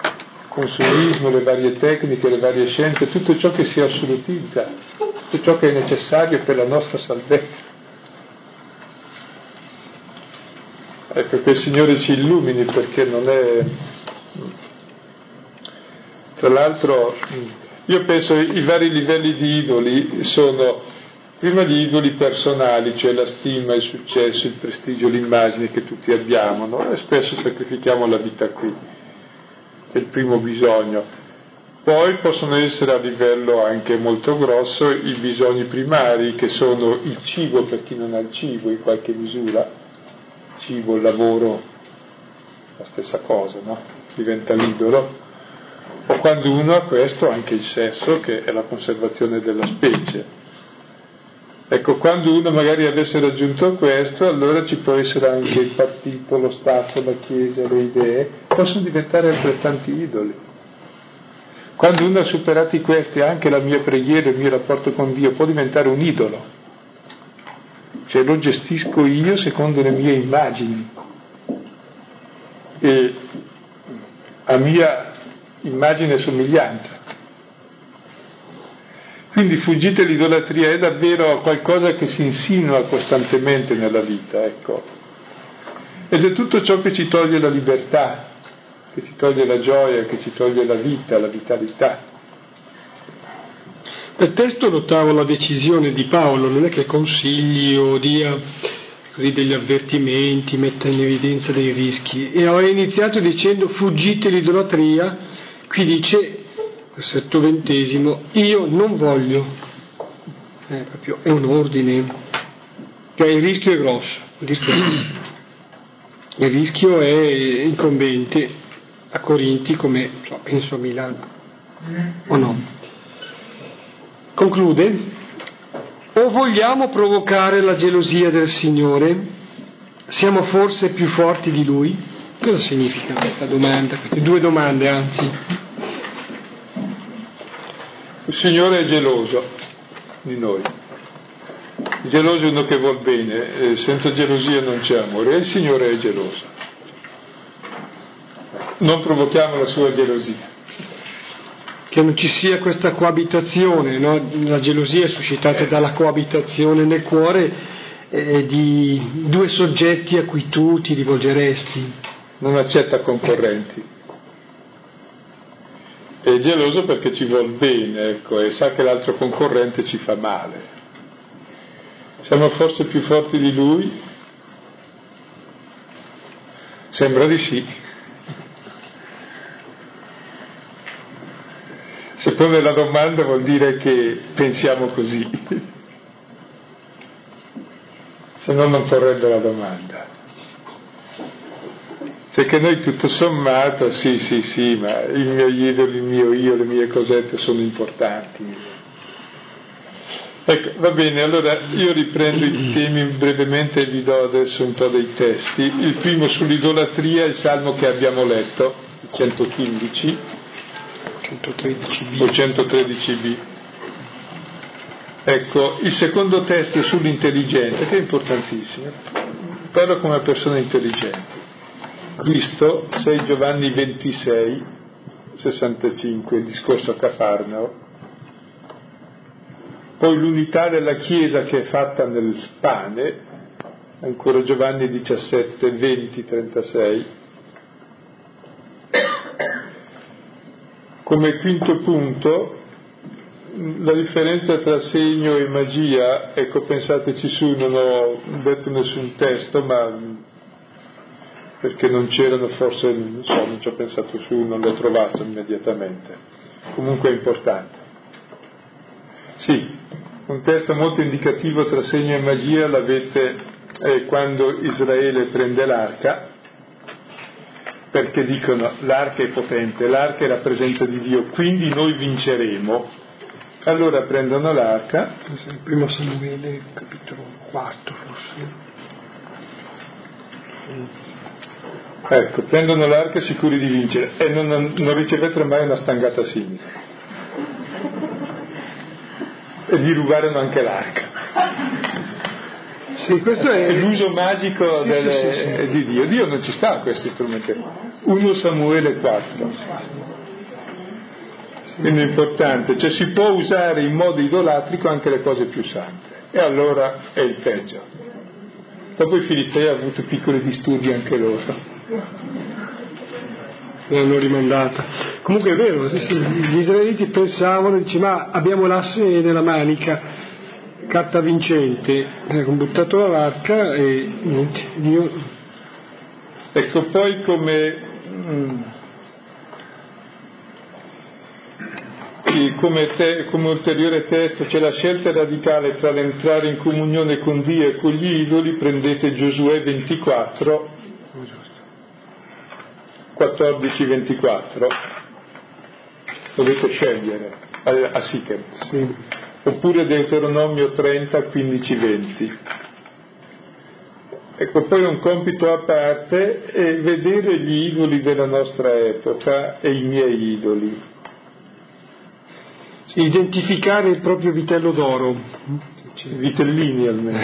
il consumismo, le varie tecniche, le varie scienze, tutto ciò che si assolutizza, tutto ciò che è necessario per la nostra salvezza. Ecco, che il Signore ci illumini perché non è tra l'altro io penso i vari livelli di idoli sono prima gli idoli personali, cioè la stima, il successo, il prestigio, l'immagine che tutti abbiamo, no? e spesso sacrifichiamo la vita qui, è il primo bisogno. Poi possono essere a livello anche molto grosso i bisogni primari che sono il cibo per chi non ha il cibo in qualche misura, cibo, lavoro, la stessa cosa, no? diventa l'idolo o quando uno ha questo anche il sesso che è la conservazione della specie. Ecco, quando uno magari avesse raggiunto questo, allora ci può essere anche il partito, lo Stato, la Chiesa, le idee, possono diventare altrettanti idoli. Quando uno ha superati questi, anche la mia preghiera, il mio rapporto con Dio può diventare un idolo. Cioè lo gestisco io secondo le mie immagini. E a mia immagine e somiglianza. Quindi fuggite l'idolatria, è davvero qualcosa che si insinua costantemente nella vita, ecco. Ed è tutto ciò che ci toglie la libertà, che ci toglie la gioia, che ci toglie la vita, la vitalità. Nel testo notavo la decisione di Paolo, non è che consigli o dia degli avvertimenti, metta in evidenza dei rischi. E ho iniziato dicendo fuggite l'idolatria Qui dice, versetto ventesimo, io non voglio, eh, proprio, è un ordine, cioè il rischio è grosso, il rischio è, il rischio è incombente a Corinti come so, penso a Milano, o no? Conclude, o vogliamo provocare la gelosia del Signore? Siamo forse più forti di Lui? Cosa significa questa domanda? Queste due domande, anzi. Il Signore è geloso di noi. Geloso è uno che vuol bene, eh, senza gelosia non c'è amore, e il Signore è geloso. Non provochiamo la sua gelosia. Che non ci sia questa coabitazione, no? la gelosia è suscitata dalla coabitazione nel cuore eh, di due soggetti a cui tu ti rivolgeresti. Non accetta concorrenti è geloso perché ci vuol bene, ecco, e sa che l'altro concorrente ci fa male. Siamo forse più forti di lui? Sembra di sì. Se pone la domanda vuol dire che pensiamo così, se no non porrebbe la domanda. Cioè che noi tutto sommato, sì, sì, sì, ma il mio idolo, il mio io, le mie cosette sono importanti. Ecco, va bene, allora io riprendo i temi brevemente e vi do adesso un po' dei testi. Il primo sull'idolatria è il salmo che abbiamo letto, il 115 113b. o 113b. Ecco, il secondo testo è sull'intelligenza, che è importantissimo. Parlo come persona intelligente. Visto 6 Giovanni 26, 65, il discorso a Cafarnao, poi l'unità della Chiesa che è fatta nel pane, ancora Giovanni 17, 20, 36, come quinto punto la differenza tra segno e magia, ecco pensateci su, non ho detto nessun testo, ma perché non c'erano forse, non so, non ci ho pensato su, non l'ho trovato immediatamente. Comunque è importante. Sì, un testo molto indicativo tra segno e magia l'avete eh, quando Israele prende l'arca, perché dicono l'arca è potente, l'arca è la presenza di Dio, quindi noi vinceremo. Allora prendono l'arca. Il primo Samuele, capitolo 4 forse. Ecco, prendono l'arca sicuri di vincere e non, non ricevettero mai una stangata simile. E gli rubarono anche l'arca. Sì, questo è... l'uso magico sì, delle, sì, di Dio. Dio non ci sta a questi strumenti. 1 Samuele 4. Quindi è importante, cioè si può usare in modo idolatrico anche le cose più sante. E allora è il peggio. Dopo i filistei hanno avuto piccoli disturbi anche loro l'hanno rimandata. Comunque è vero, gli israeliti pensavano, dice, ma abbiamo l'asse nella manica, carta vincente, hanno buttato la varca e niente, Dio... Ecco, poi come, mm, come, te, come ulteriore testo c'è la scelta radicale tra l'entrare in comunione con Dio e con gli idoli, prendete Giosuè 24, 14-24, dovete scegliere a, a Sichem, Sì. oppure Deuteronomio 30, 15-20. Ecco, poi un compito a parte è vedere gli idoli della nostra epoca e i miei idoli. Identificare il proprio vitello d'oro. Vitellini almeno,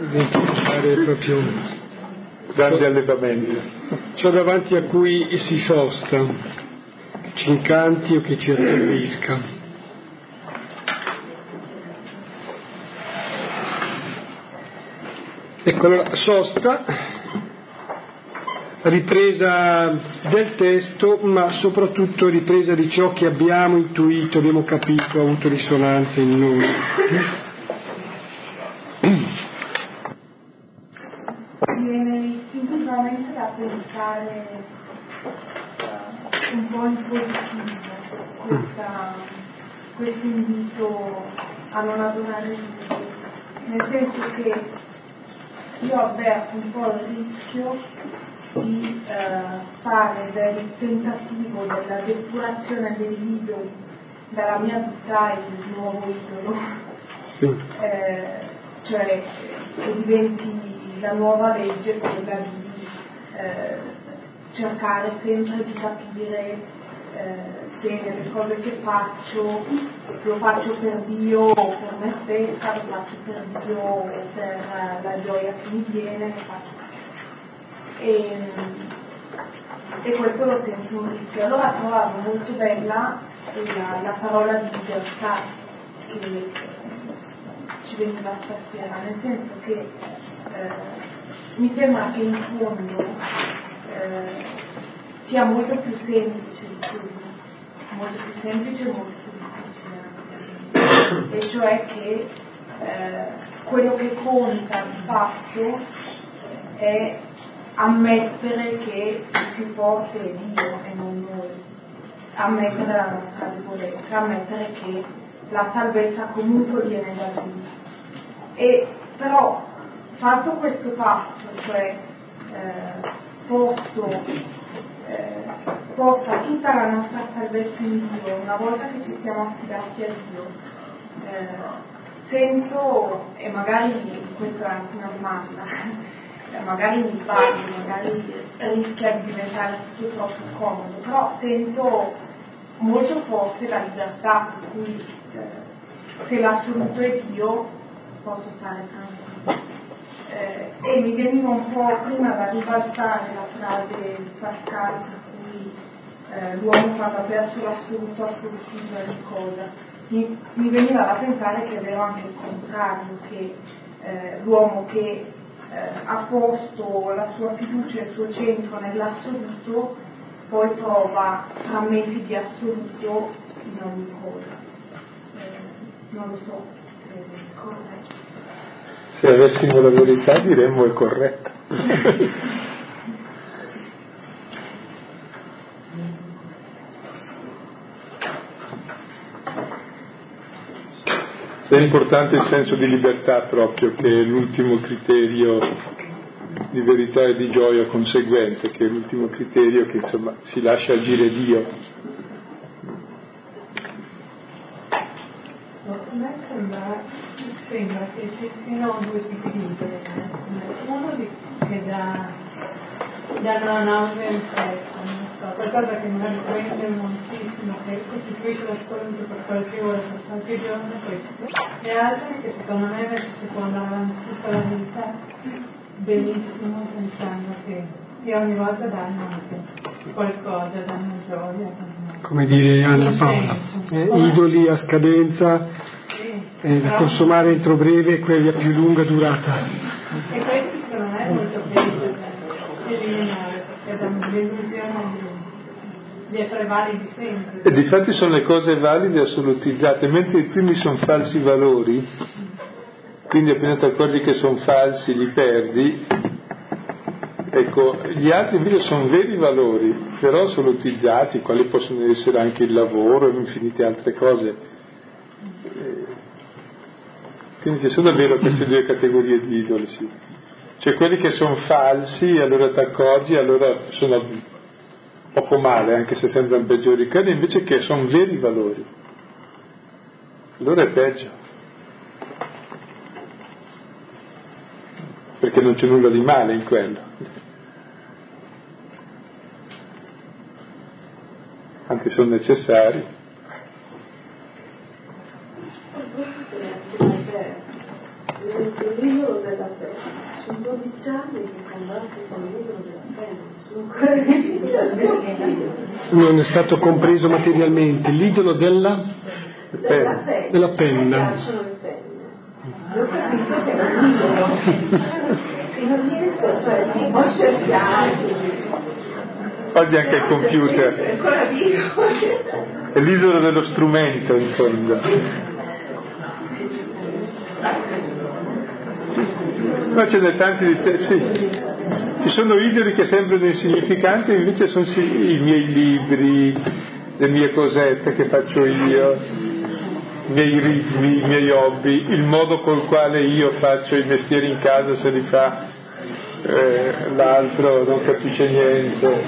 Identificare il proprio... grandi allevamenti. ciò davanti a cui si sosta, che ci incanti o che ci atterrisca. Ecco, allora, sosta, ripresa del testo, ma soprattutto ripresa di ciò che abbiamo intuito, abbiamo capito, ha avuto risonanza in noi. Viene intuitivamente da pensare un po' in positivo questo invito a non adorare Dio, nel senso che io avverto un po' il rischio di eh, fare del tentativo della depurazione degli idoli dalla mia vita il nuovo idolo. Eh, cioè che diventi la nuova legge quella di eh, cercare sempre di capire eh, se nelle cose che faccio lo faccio per Dio o per me stessa, lo faccio per Dio o per la gioia che mi viene, e, e questo lo sento un rischio. Allora trovavo molto bella la, la parola di libertà che ci veniva stasera, nel senso che eh, mi sembra che in fondo eh, sia molto più semplice così, molto più semplice e molto più difficile, e cioè che eh, quello che conta di fatto è ammettere che il più forte è Dio e non noi, ammettere la nostra debolezza, ammettere che la salvezza comunque viene da Dio. E però fatto questo passo, cioè eh, posto, eh, posta tutta la nostra salvezza in Dio, una volta che ci siamo affidati a Dio, eh, sento, e magari questo è anche una domanda, [LAUGHS] magari mi sbaglio, magari rischia di diventare tutto troppo comodo, però sento molto forte la libertà per cui eh, se l'assoluto è Dio posso stare tranquillo. Eh, e mi veniva un po' prima da ribaltare la frase di Pascal per cui eh, l'uomo quando ha perso l'assoluto assolutizza ogni cosa. Mi, mi, veniva da pensare che è vero anche il contrario, che eh, l'uomo che eh, ha posto la sua fiducia e il suo centro nell'assoluto, poi trova frammenti di assoluto in ogni cosa. Eh, non lo so, corretto. Se avessimo la verità diremmo è corretto. È importante il senso di libertà proprio, che è l'ultimo criterio di verità e di gioia conseguente, che è l'ultimo criterio che insomma si lascia agire Dio. A me sembra, sembra che ci siano due tipi di idee. Uno di, che dà, una nausea in fretta, qualcosa che magari prende moltissimo, che costituisce lo spunto per qualche ora, per qualche giorno, questo, e altri che secondo me invece si può andare avanti tutta la vita benissimo pensando che, che ogni volta danno anche qualcosa, danno gioia. Come dire Anna Paola, eh, idoli a scadenza eh, da consumare entro breve e quelli a più lunga durata. E questo secondo me è molto danno l'illusione di di essere validi sempre. E difatti sono le cose valide assolutizzate, mentre i primi sono falsi valori, quindi appena ti accorgi che sono falsi li perdi, ecco, gli altri invece sono veri valori, però assolutizzati, quali possono essere anche il lavoro e infinite altre cose. Quindi ci sono davvero queste due categorie di idoli, sì. Cioè quelli che sono falsi, allora ti accorgi, allora sono poco male, anche se sembrano peggiori quelli, invece che sono veri valori. Allora è peggio. Perché non c'è nulla di male in quello. Anche sono necessari. Il libro della fede, sono 12 anni che combatte con il libro della fede non è stato compreso materialmente. L'idolo della, della, della penna. Io ho capito che è un idolo, che non riesco, cioè si può cercare. Oggi anche il computer. È l'idolo dello strumento in fondo. Ma ce n'è tanti di te, sì. Ci sono idoli che sembrano insignificanti, invece sono i miei libri, le mie cosette che faccio io, i miei ritmi, i miei hobby, il modo col quale io faccio i mestieri in casa se li fa eh, l'altro non capisce niente,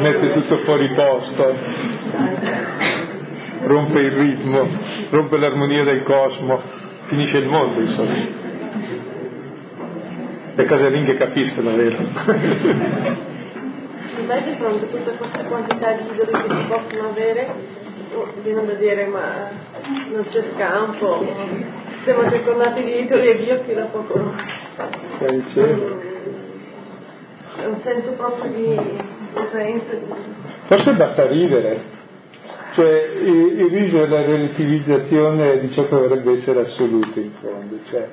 mette tutto fuori posto, rompe il ritmo, rompe l'armonia del cosmo, finisce il mondo insomma le casalinghe capiscono, vero? Beh, di fronte a tutta questa quantità di idoli che si possono avere, viene da dire ma non c'è scampo, siamo circondati di idoli e Dio chi la può conoscere. È un senso proprio di presenza. Forse basta ridere, cioè il, il riso è la relativizzazione di ciò che dovrebbe essere assoluto in fondo, cioè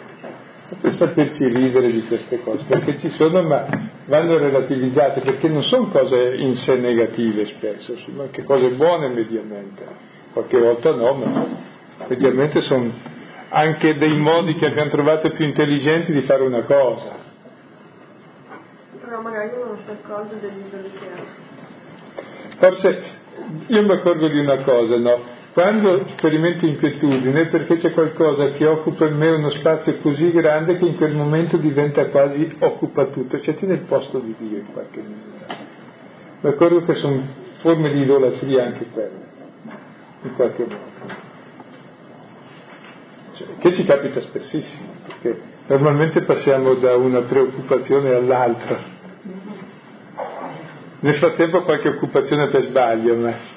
per saperci ridere di queste cose, perché ci sono ma vanno relativizzate, perché non sono cose in sé negative spesso, sono anche cose buone mediamente, qualche volta no, ma mediamente sono anche dei modi che abbiamo trovato più intelligenti di fare una cosa. Però magari uno non si accorge dell'idolo che ha. Forse io mi accorgo di una cosa, no? Quando sperimento inquietudine è perché c'è qualcosa che occupa in me uno spazio così grande che in quel momento diventa quasi occupa tutto, cioè tiene il posto di Dio in qualche misura. Mi accorgo che sono forme di idolatria anche quelle, in qualche modo. Cioè, che ci capita spessissimo, perché normalmente passiamo da una preoccupazione all'altra. Nel frattempo qualche occupazione per sbaglio, ma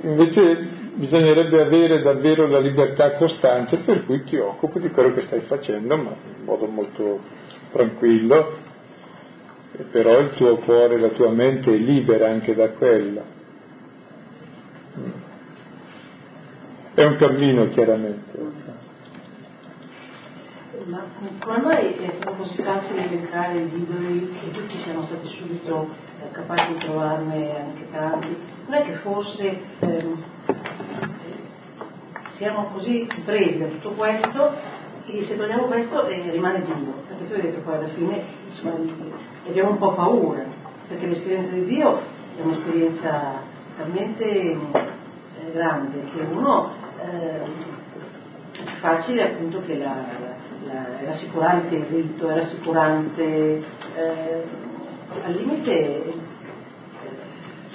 invece bisognerebbe avere davvero la libertà costante per cui ti occupi di quello che stai facendo, ma in modo molto tranquillo, però il tuo cuore, la tua mente è libera anche da quello. È un cammino chiaramente. Ma è stato così facile elencare gli idoli e tutti siamo stati subito eh, capaci di trovarne anche tanti? Non è che forse ehm, siamo così presi da tutto questo che se togliamo questo eh, rimane Dio, perché tu hai detto poi alla fine insomma, abbiamo un po' paura, perché l'esperienza di Dio è un'esperienza talmente eh, grande che uno eh, è facile appunto che la, la, è rassicurante il rito, è rassicurante, eh, al limite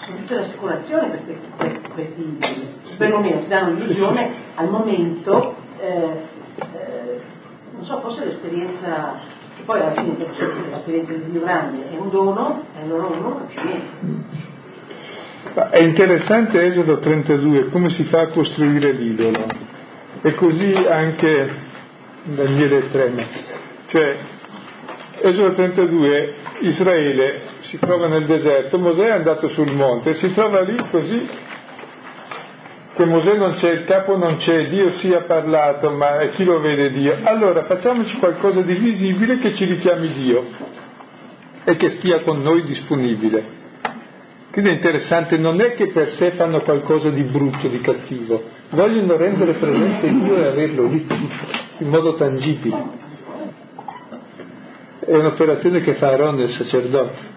sono tutte l'assicurazione questi, questi idoli, perlomeno ti danno l'illusione al momento, eh, eh, non so, forse l'esperienza, che poi alla fine l'esperienza di Dio grande è un dono, e allora uno non capisce niente. È interessante Esodo 32, come si fa a costruire l'idolo. E così anche Daniele 3. Cioè, Esodo 32, Israele si trova nel deserto, Mosè è andato sul monte e si trova lì così che Mosè non c'è, il capo non c'è, Dio si è parlato, ma chi lo vede Dio? Allora facciamoci qualcosa di visibile che ci richiami Dio e che stia con noi disponibile. Quindi è interessante, non è che per sé fanno qualcosa di brutto, di cattivo, vogliono rendere presente Dio e averlo lì, in modo tangibile. È un'operazione che fa Aaron il sacerdote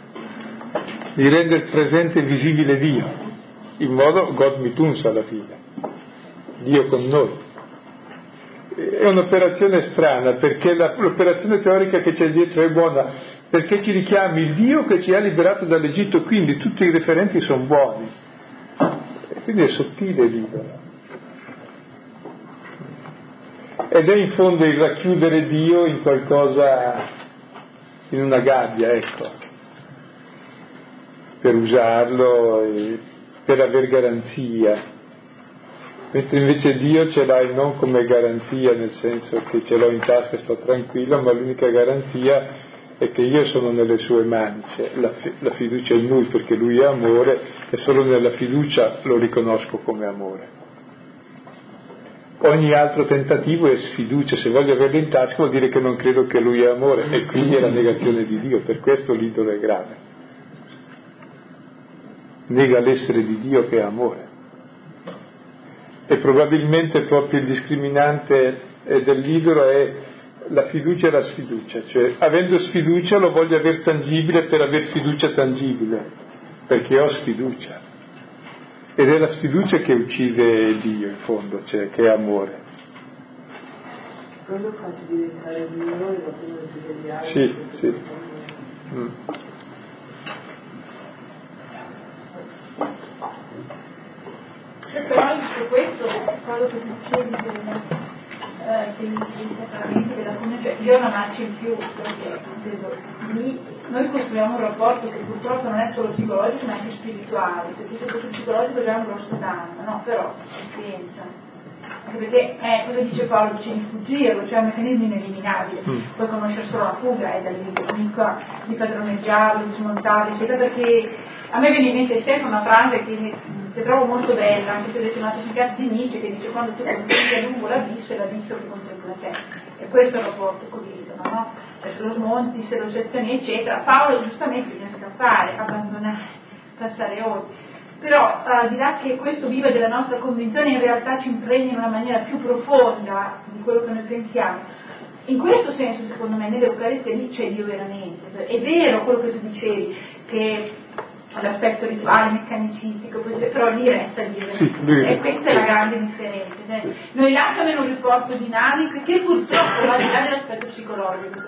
di rendere presente e visibile Dio, in modo God mituns alla fine, Dio con noi. È un'operazione strana perché la, l'operazione teorica che c'è dietro è buona, perché ci richiami il Dio che ci ha liberato dall'Egitto, quindi tutti i referenti sono buoni. Quindi è sottile l'idolo. Ed è in fondo il racchiudere Dio in qualcosa, in una gabbia, ecco per usarlo e per aver garanzia, mentre invece Dio ce l'hai non come garanzia, nel senso che ce l'ho in tasca e sto tranquillo, ma l'unica garanzia è che io sono nelle sue mani, cioè la, la fiducia in lui perché lui è amore e solo nella fiducia lo riconosco come amore. Ogni altro tentativo è sfiducia, se voglio averlo in tasca vuol dire che non credo che lui è amore e quindi è la negazione di Dio, per questo l'idolo è grave nega l'essere di Dio che è amore. E probabilmente proprio il discriminante dell'idolo è la fiducia e la sfiducia, cioè avendo sfiducia lo voglio avere tangibile per aver fiducia tangibile, perché ho sfiducia. Ed è la sfiducia che uccide Dio in fondo, cioè che è amore. Quello fa diventare Dio e dopo degli altri. Sì, sì. Mm. però tutto questo, quello che dicevi del, eh, dei sacramenti della comunione, cioè io una marcia in più, perché lì noi costruiamo un rapporto che purtroppo non è solo psicologico ma anche spirituale, perché se fosse psicologico già è un grosso danno, no? Però, pazienza. Anche perché, eh, cosa dice Paolo? Dice di fuggirlo, cioè un meccanismo ineliminabile. Mm. Puoi conoscere solo la fuga e da lì di padroneggiarlo, di smontarlo, eccetera, perché a me viene in mente sempre una frase che, che trovo molto bella, anche se avete una significato di Nietzsche, che dice quando tu contempli a lungo l'abisso è l'abisso che contempla te. E questo è il rapporto con l'idolo, no? Se lo smonti, se lo gestioni, eccetera. Paolo giustamente bisogna scappare, abbandonare, passare oltre. Però al di là che questo viva della nostra convinzione in realtà ci impregna in una maniera più profonda di quello che noi pensiamo, in questo senso secondo me nell'Eucaristia lì c'è Dio veramente. È vero quello che tu dicevi, che l'aspetto rituale, meccanicistico, però lì resta Dio. E questa è la grande differenza. Cioè, noi là siamo in un rapporto dinamico che purtroppo va al di là dell'aspetto psicologico,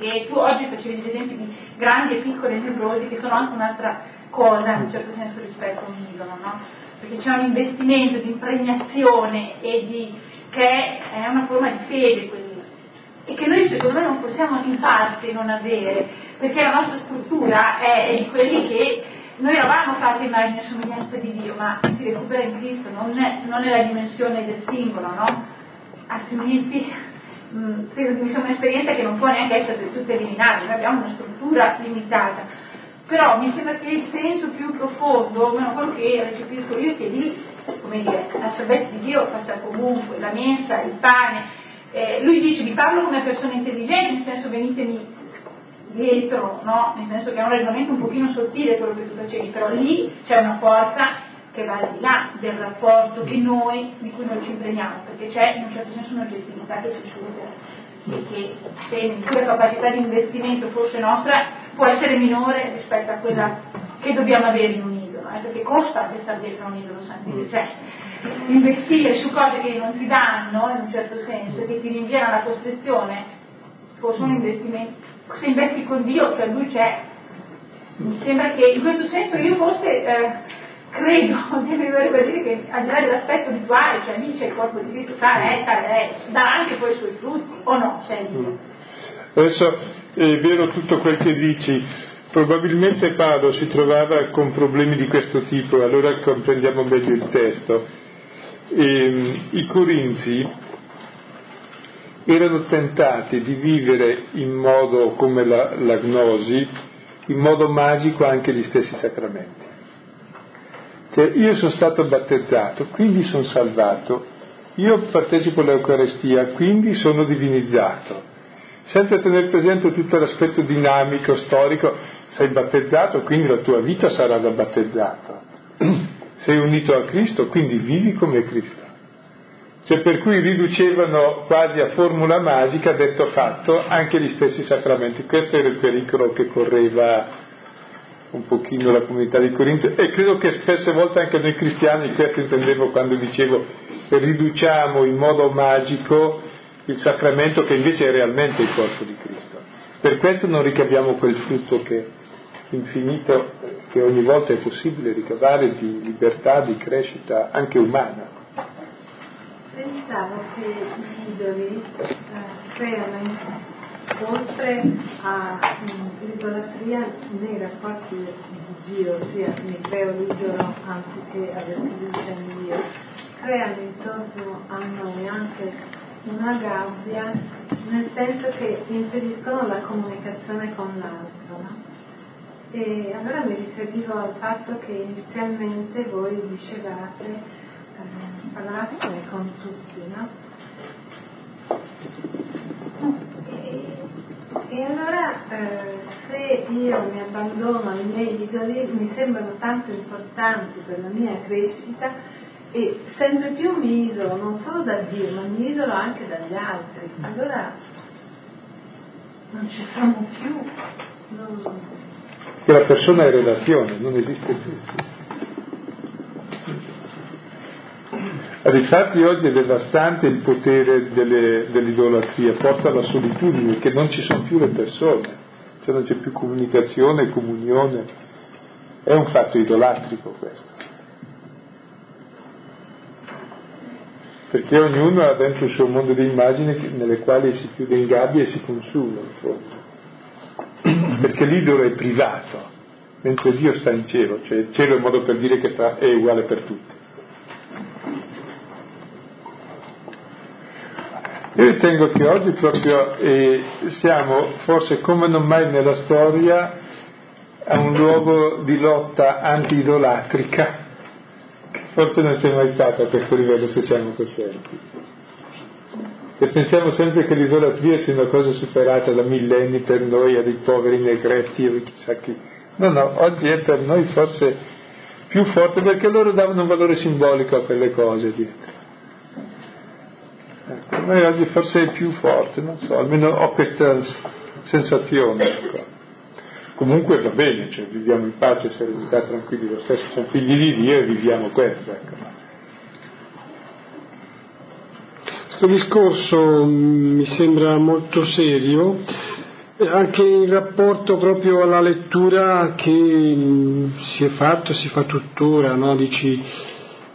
che tu oggi facevi degli esempi di grandi e piccoli nevrosi che sono anche un'altra cosa, in un certo senso, rispetto a un idolo, no? Perché c'è un investimento di impregnazione e di, che è una forma di fede quella e che noi secondo me non possiamo in parte non avere, perché la nostra struttura è di quelli che noi eravamo fatti immagine e somiglianza di Dio, ma si recupera in Cristo, non è, non è la dimensione del singolo, no? Altrimenti sia un'esperienza che non può neanche essere del tutto eliminata, noi abbiamo una struttura limitata. Però mi sembra che il senso più profondo, almeno quello che recepisco io, che lì, come dire, la salvezza di Dio passa comunque, la mensa, il pane. Eh, lui dice vi parlo come persona intelligente, nel senso venitemi dietro, no? nel senso che è un ragionamento un pochino sottile quello che tu facevi, però lì c'è una forza che va al di là del rapporto che noi, di cui noi ci impegniamo, perché c'è in un certo senso un'oggettività che ci supera e che se la capacità di investimento fosse nostra può essere minore rispetto a quella che dobbiamo avere in un idolo, eh? perché costa anche stare dietro a un idolo santino, cioè investire su cose che non ti danno in un certo senso, che ti rinviano alla costrizione, fosse un investimento se investi con Dio, cioè lui c'è. Mi sembra che in questo senso io forse eh, credo [LAUGHS] di dover dire che al di là dell'aspetto rituale, cioè lì c'è il corpo di Cristo, tale è, dà anche poi i suoi frutti, o no? Dio. Adesso è vero tutto quel che dici, probabilmente Paolo si trovava con problemi di questo tipo, allora comprendiamo meglio il testo. E, ehm, I Corinzi erano tentati di vivere in modo come la, la gnosi, in modo magico anche gli stessi sacramenti. Cioè, io sono stato battezzato, quindi sono salvato, io partecipo all'Eucarestia, quindi sono divinizzato, senza tenere presente tutto l'aspetto dinamico, storico, sei battezzato, quindi la tua vita sarà da battezzato, [CLEARS THROAT] sei unito a Cristo, quindi vivi come Cristo. Cioè per cui riducevano quasi a formula magica, detto fatto, anche gli stessi sacramenti. Questo era il pericolo che correva un pochino la comunità di Corinto e credo che spesse volte anche noi cristiani, questo intendevo quando dicevo riduciamo in modo magico il sacramento che invece è realmente il corpo di Cristo. Per questo non ricaviamo quel frutto che infinito che ogni volta è possibile ricavare di libertà, di crescita anche umana pensavo che gli idoli eh, creano, oltre all'idolatria nei rapporti di Dio, ossia mi creo l'idolo anziché avere fiducia in Dio, creano intorno a noi anche una gabbia, nel senso che impediscono la comunicazione con l'altro. No? E allora mi riferivo al fatto che inizialmente voi dicevate parlate con tutti, no? E, allora eh, se io mi abbandono ai miei idoli mi sembrano tanto importanti per la mia crescita e sempre più mi isolo non solo da Dio ma mi isolo anche dagli altri. Allora non ci siamo più. Non... Che la persona è relazione, non esiste più. Infatti oggi è devastante il potere delle, dell'idolatria, porta alla solitudine, che non ci sono più le persone, cioè non c'è più comunicazione, comunione. È un fatto idolatrico questo. perché ognuno ha dentro il suo mondo di immagini nelle quali si chiude in gabbia e si consuma, perché l'idolo è privato, mentre Dio sta in cielo, cioè il cielo è un modo per dire che sta, è uguale per tutti. Io ritengo che oggi proprio eh, siamo, forse come non mai nella storia, a un luogo di lotta anti-idolatrica, forse non c'è mai stato a questo livello se siamo coscienti. E pensiamo sempre che l'idolatria sia una cosa superata da millenni per noi, a dei poveri negretti o chissà chi. No, no, oggi è per noi forse più forte perché loro davano un valore simbolico a quelle cose dietro. Ecco, noi oggi forse è più forte, non so, almeno ho questa sensazione. Ecco. Comunque va bene, cioè, viviamo in pace, serenità, tranquilli, lo stesso, siamo figli di Dio e viviamo questo. Ecco. Questo discorso mm, mi sembra molto serio, anche in rapporto proprio alla lettura che mm, si è fatto, si fa tuttora, no? Dici,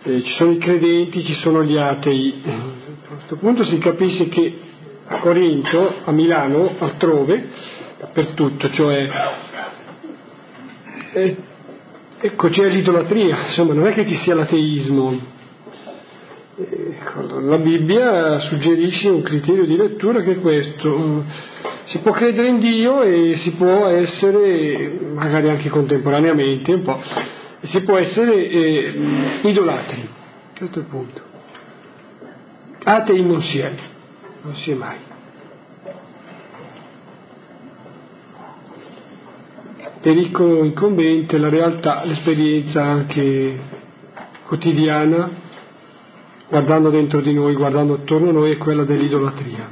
eh, ci sono i credenti, ci sono gli atei questo punto si capisce che a Corinto, a Milano, altrove, dappertutto, cioè eh, ecco c'è l'idolatria, insomma non è che ci sia l'ateismo. Eh, la Bibbia suggerisce un criterio di lettura che è questo, si può credere in Dio e si può essere, magari anche contemporaneamente un po', si può essere eh, idolatri, questo è il punto. Atei non si è, non si è mai. Pericolo incombente, la realtà, l'esperienza anche quotidiana, guardando dentro di noi, guardando attorno a noi, è quella dell'idolatria.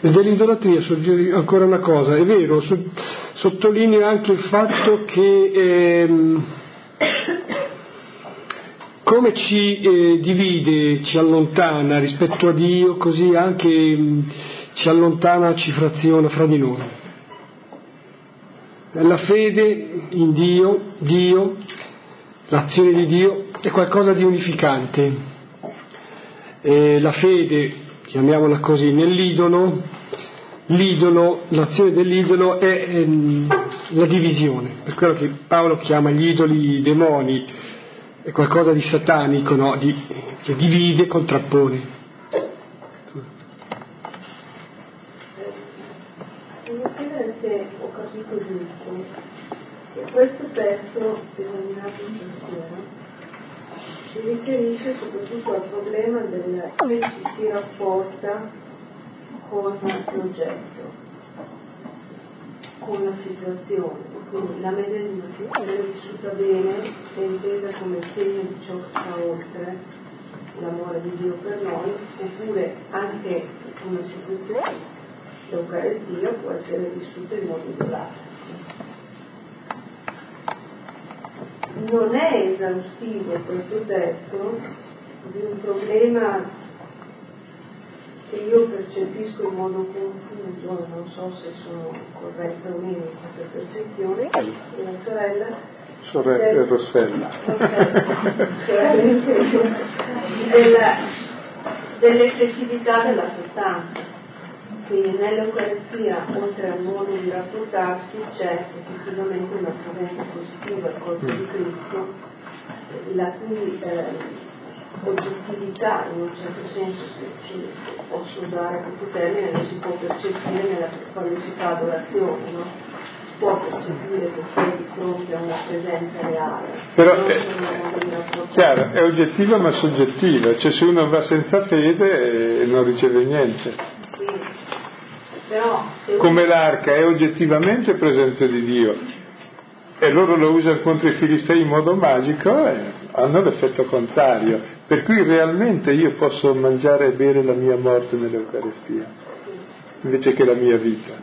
E dell'idolatria ancora una cosa, è vero, sottolineo anche il fatto che ehm, come ci eh, divide, ci allontana rispetto a Dio, così anche mh, mm, ci allontana, ci fraziona fra di noi. La fede in Dio, Dio, l'azione di Dio è qualcosa di unificante. E la fede, chiamiamola così, nell'idolo, l'idolo, l'azione dell'idolo è ehm, la divisione, per quello che Paolo chiama gli idoli demoni, è qualcosa di satanico, no? di, che divide, contrappone. Devo chiedere se ho capito giusto che questo testo esaminato stasera si riferisce soprattutto al problema del come ci si rapporta con l'oggetto, con la situazione quindi la medesima situazione vissuta bene è intesa come segno di ciò che sta oltre l'amore di Dio per noi, oppure anche una situazione, l'Eucaristia può essere vissuta in modo idolatrico. Non è esaustivo questo testo di un problema che io percepisco in modo confuso, non so se sono corretta o meno in questa percezione, una sorella Sorella del, Rossella. della, dell'effettività della sostanza. Quindi nell'Eucaristia, oltre al modo di rapportarsi, c'è effettivamente una presenza positiva al corpo di Cristo, la cui eh, oggettività in un certo senso, se, se posso usare questo termine, non si può percepire nella, quando si fa adorazione, no? si può percepire che sei di fronte a una presenza reale. Però è, chiaro, è oggettiva ma soggettiva, cioè se uno va senza fede eh, non riceve niente. Quindi, però, Come l'arca è oggettivamente presenza di Dio e loro lo usano contro i filistei in modo magico, eh, hanno l'effetto contrario. Per cui realmente io posso mangiare e bere la mia morte nell'Eucaristia, invece che la mia vita.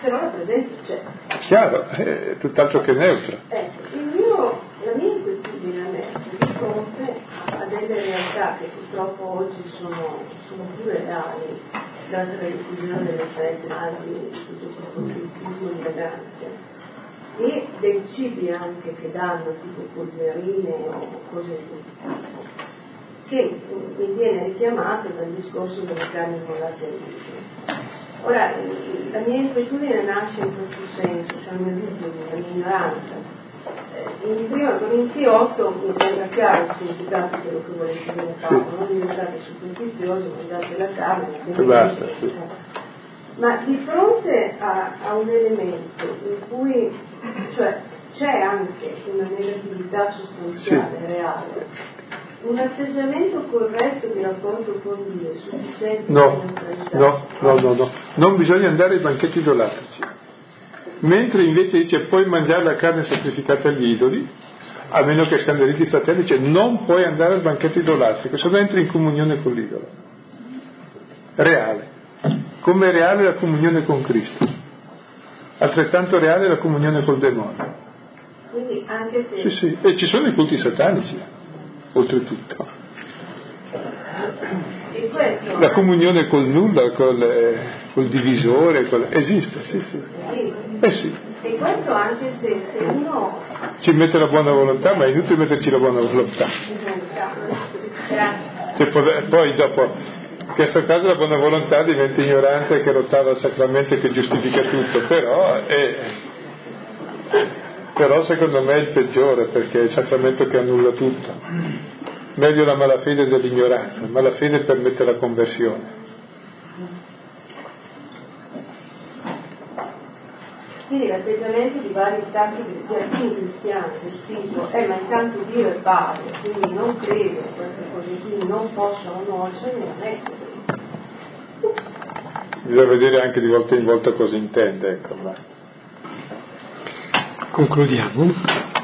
Però la presenza c'è. Chiaro, è tutt'altro che neutra. Ecco, mio, la mia inquietudine a me di fronte a, delle realtà che purtroppo oggi sono, sono pure reali, data la diffusione delle news, di tutto questo cultismo di eleganza, e dei cibi anche che danno, tipo polverine o cose così, che mi viene richiamato dal discorso delle carni mollate all'uso. Ora, la mia inquietudine nasce in questo senso, cioè il mio dubbio, la mia ignoranza. Eh, in prima Corinzi 8 mi sembra chiaro il significato di quello che vuole dire Paolo, non diventate superstiziosi, mangiate la carne, E basta, sì. ma di fronte a, a un elemento in cui cioè, c'è anche una negatività sostanziale, reale, un atteggiamento corretto di rapporto con Dio è sufficiente No, no, no, no, no. Non bisogna andare ai banchetti idolatrici. Mentre invece dice puoi mangiare la carne sacrificata agli idoli, a meno che scandalizzi i fratelli, dice non puoi andare al banchetto idolatrico, se no entri in comunione con l'idolo. Reale. Come è reale la comunione con Cristo. Altrettanto reale la comunione col demonio. Quindi anche se Sì, sì. E ci sono i culti satanici, oltretutto. questo La comunione col nulla, col, col divisore, col- esiste, sì, sì. sì, Eh sì, e questo anche se, se uno ci mette la buona volontà, ma è inutile metterci la buona volontà. Grazie. Poi dopo, in questo caso la buona volontà diventa ignorante che lottava al sacramento che giustifica tutto, però, è, però secondo me è il peggiore perché è il sacramento che annulla tutto. Meglio la malafede dell'ignoranza, malafede permette la conversione. Quindi l'atteggiamento di vari stati alcuni cristiani del tipo eh ma intanto Dio è padre, quindi non credo in queste cose qui, non possono nuocermi, non è così. Bisogna vedere anche di volta in volta cosa intende, ecco. ma- Concludiamo.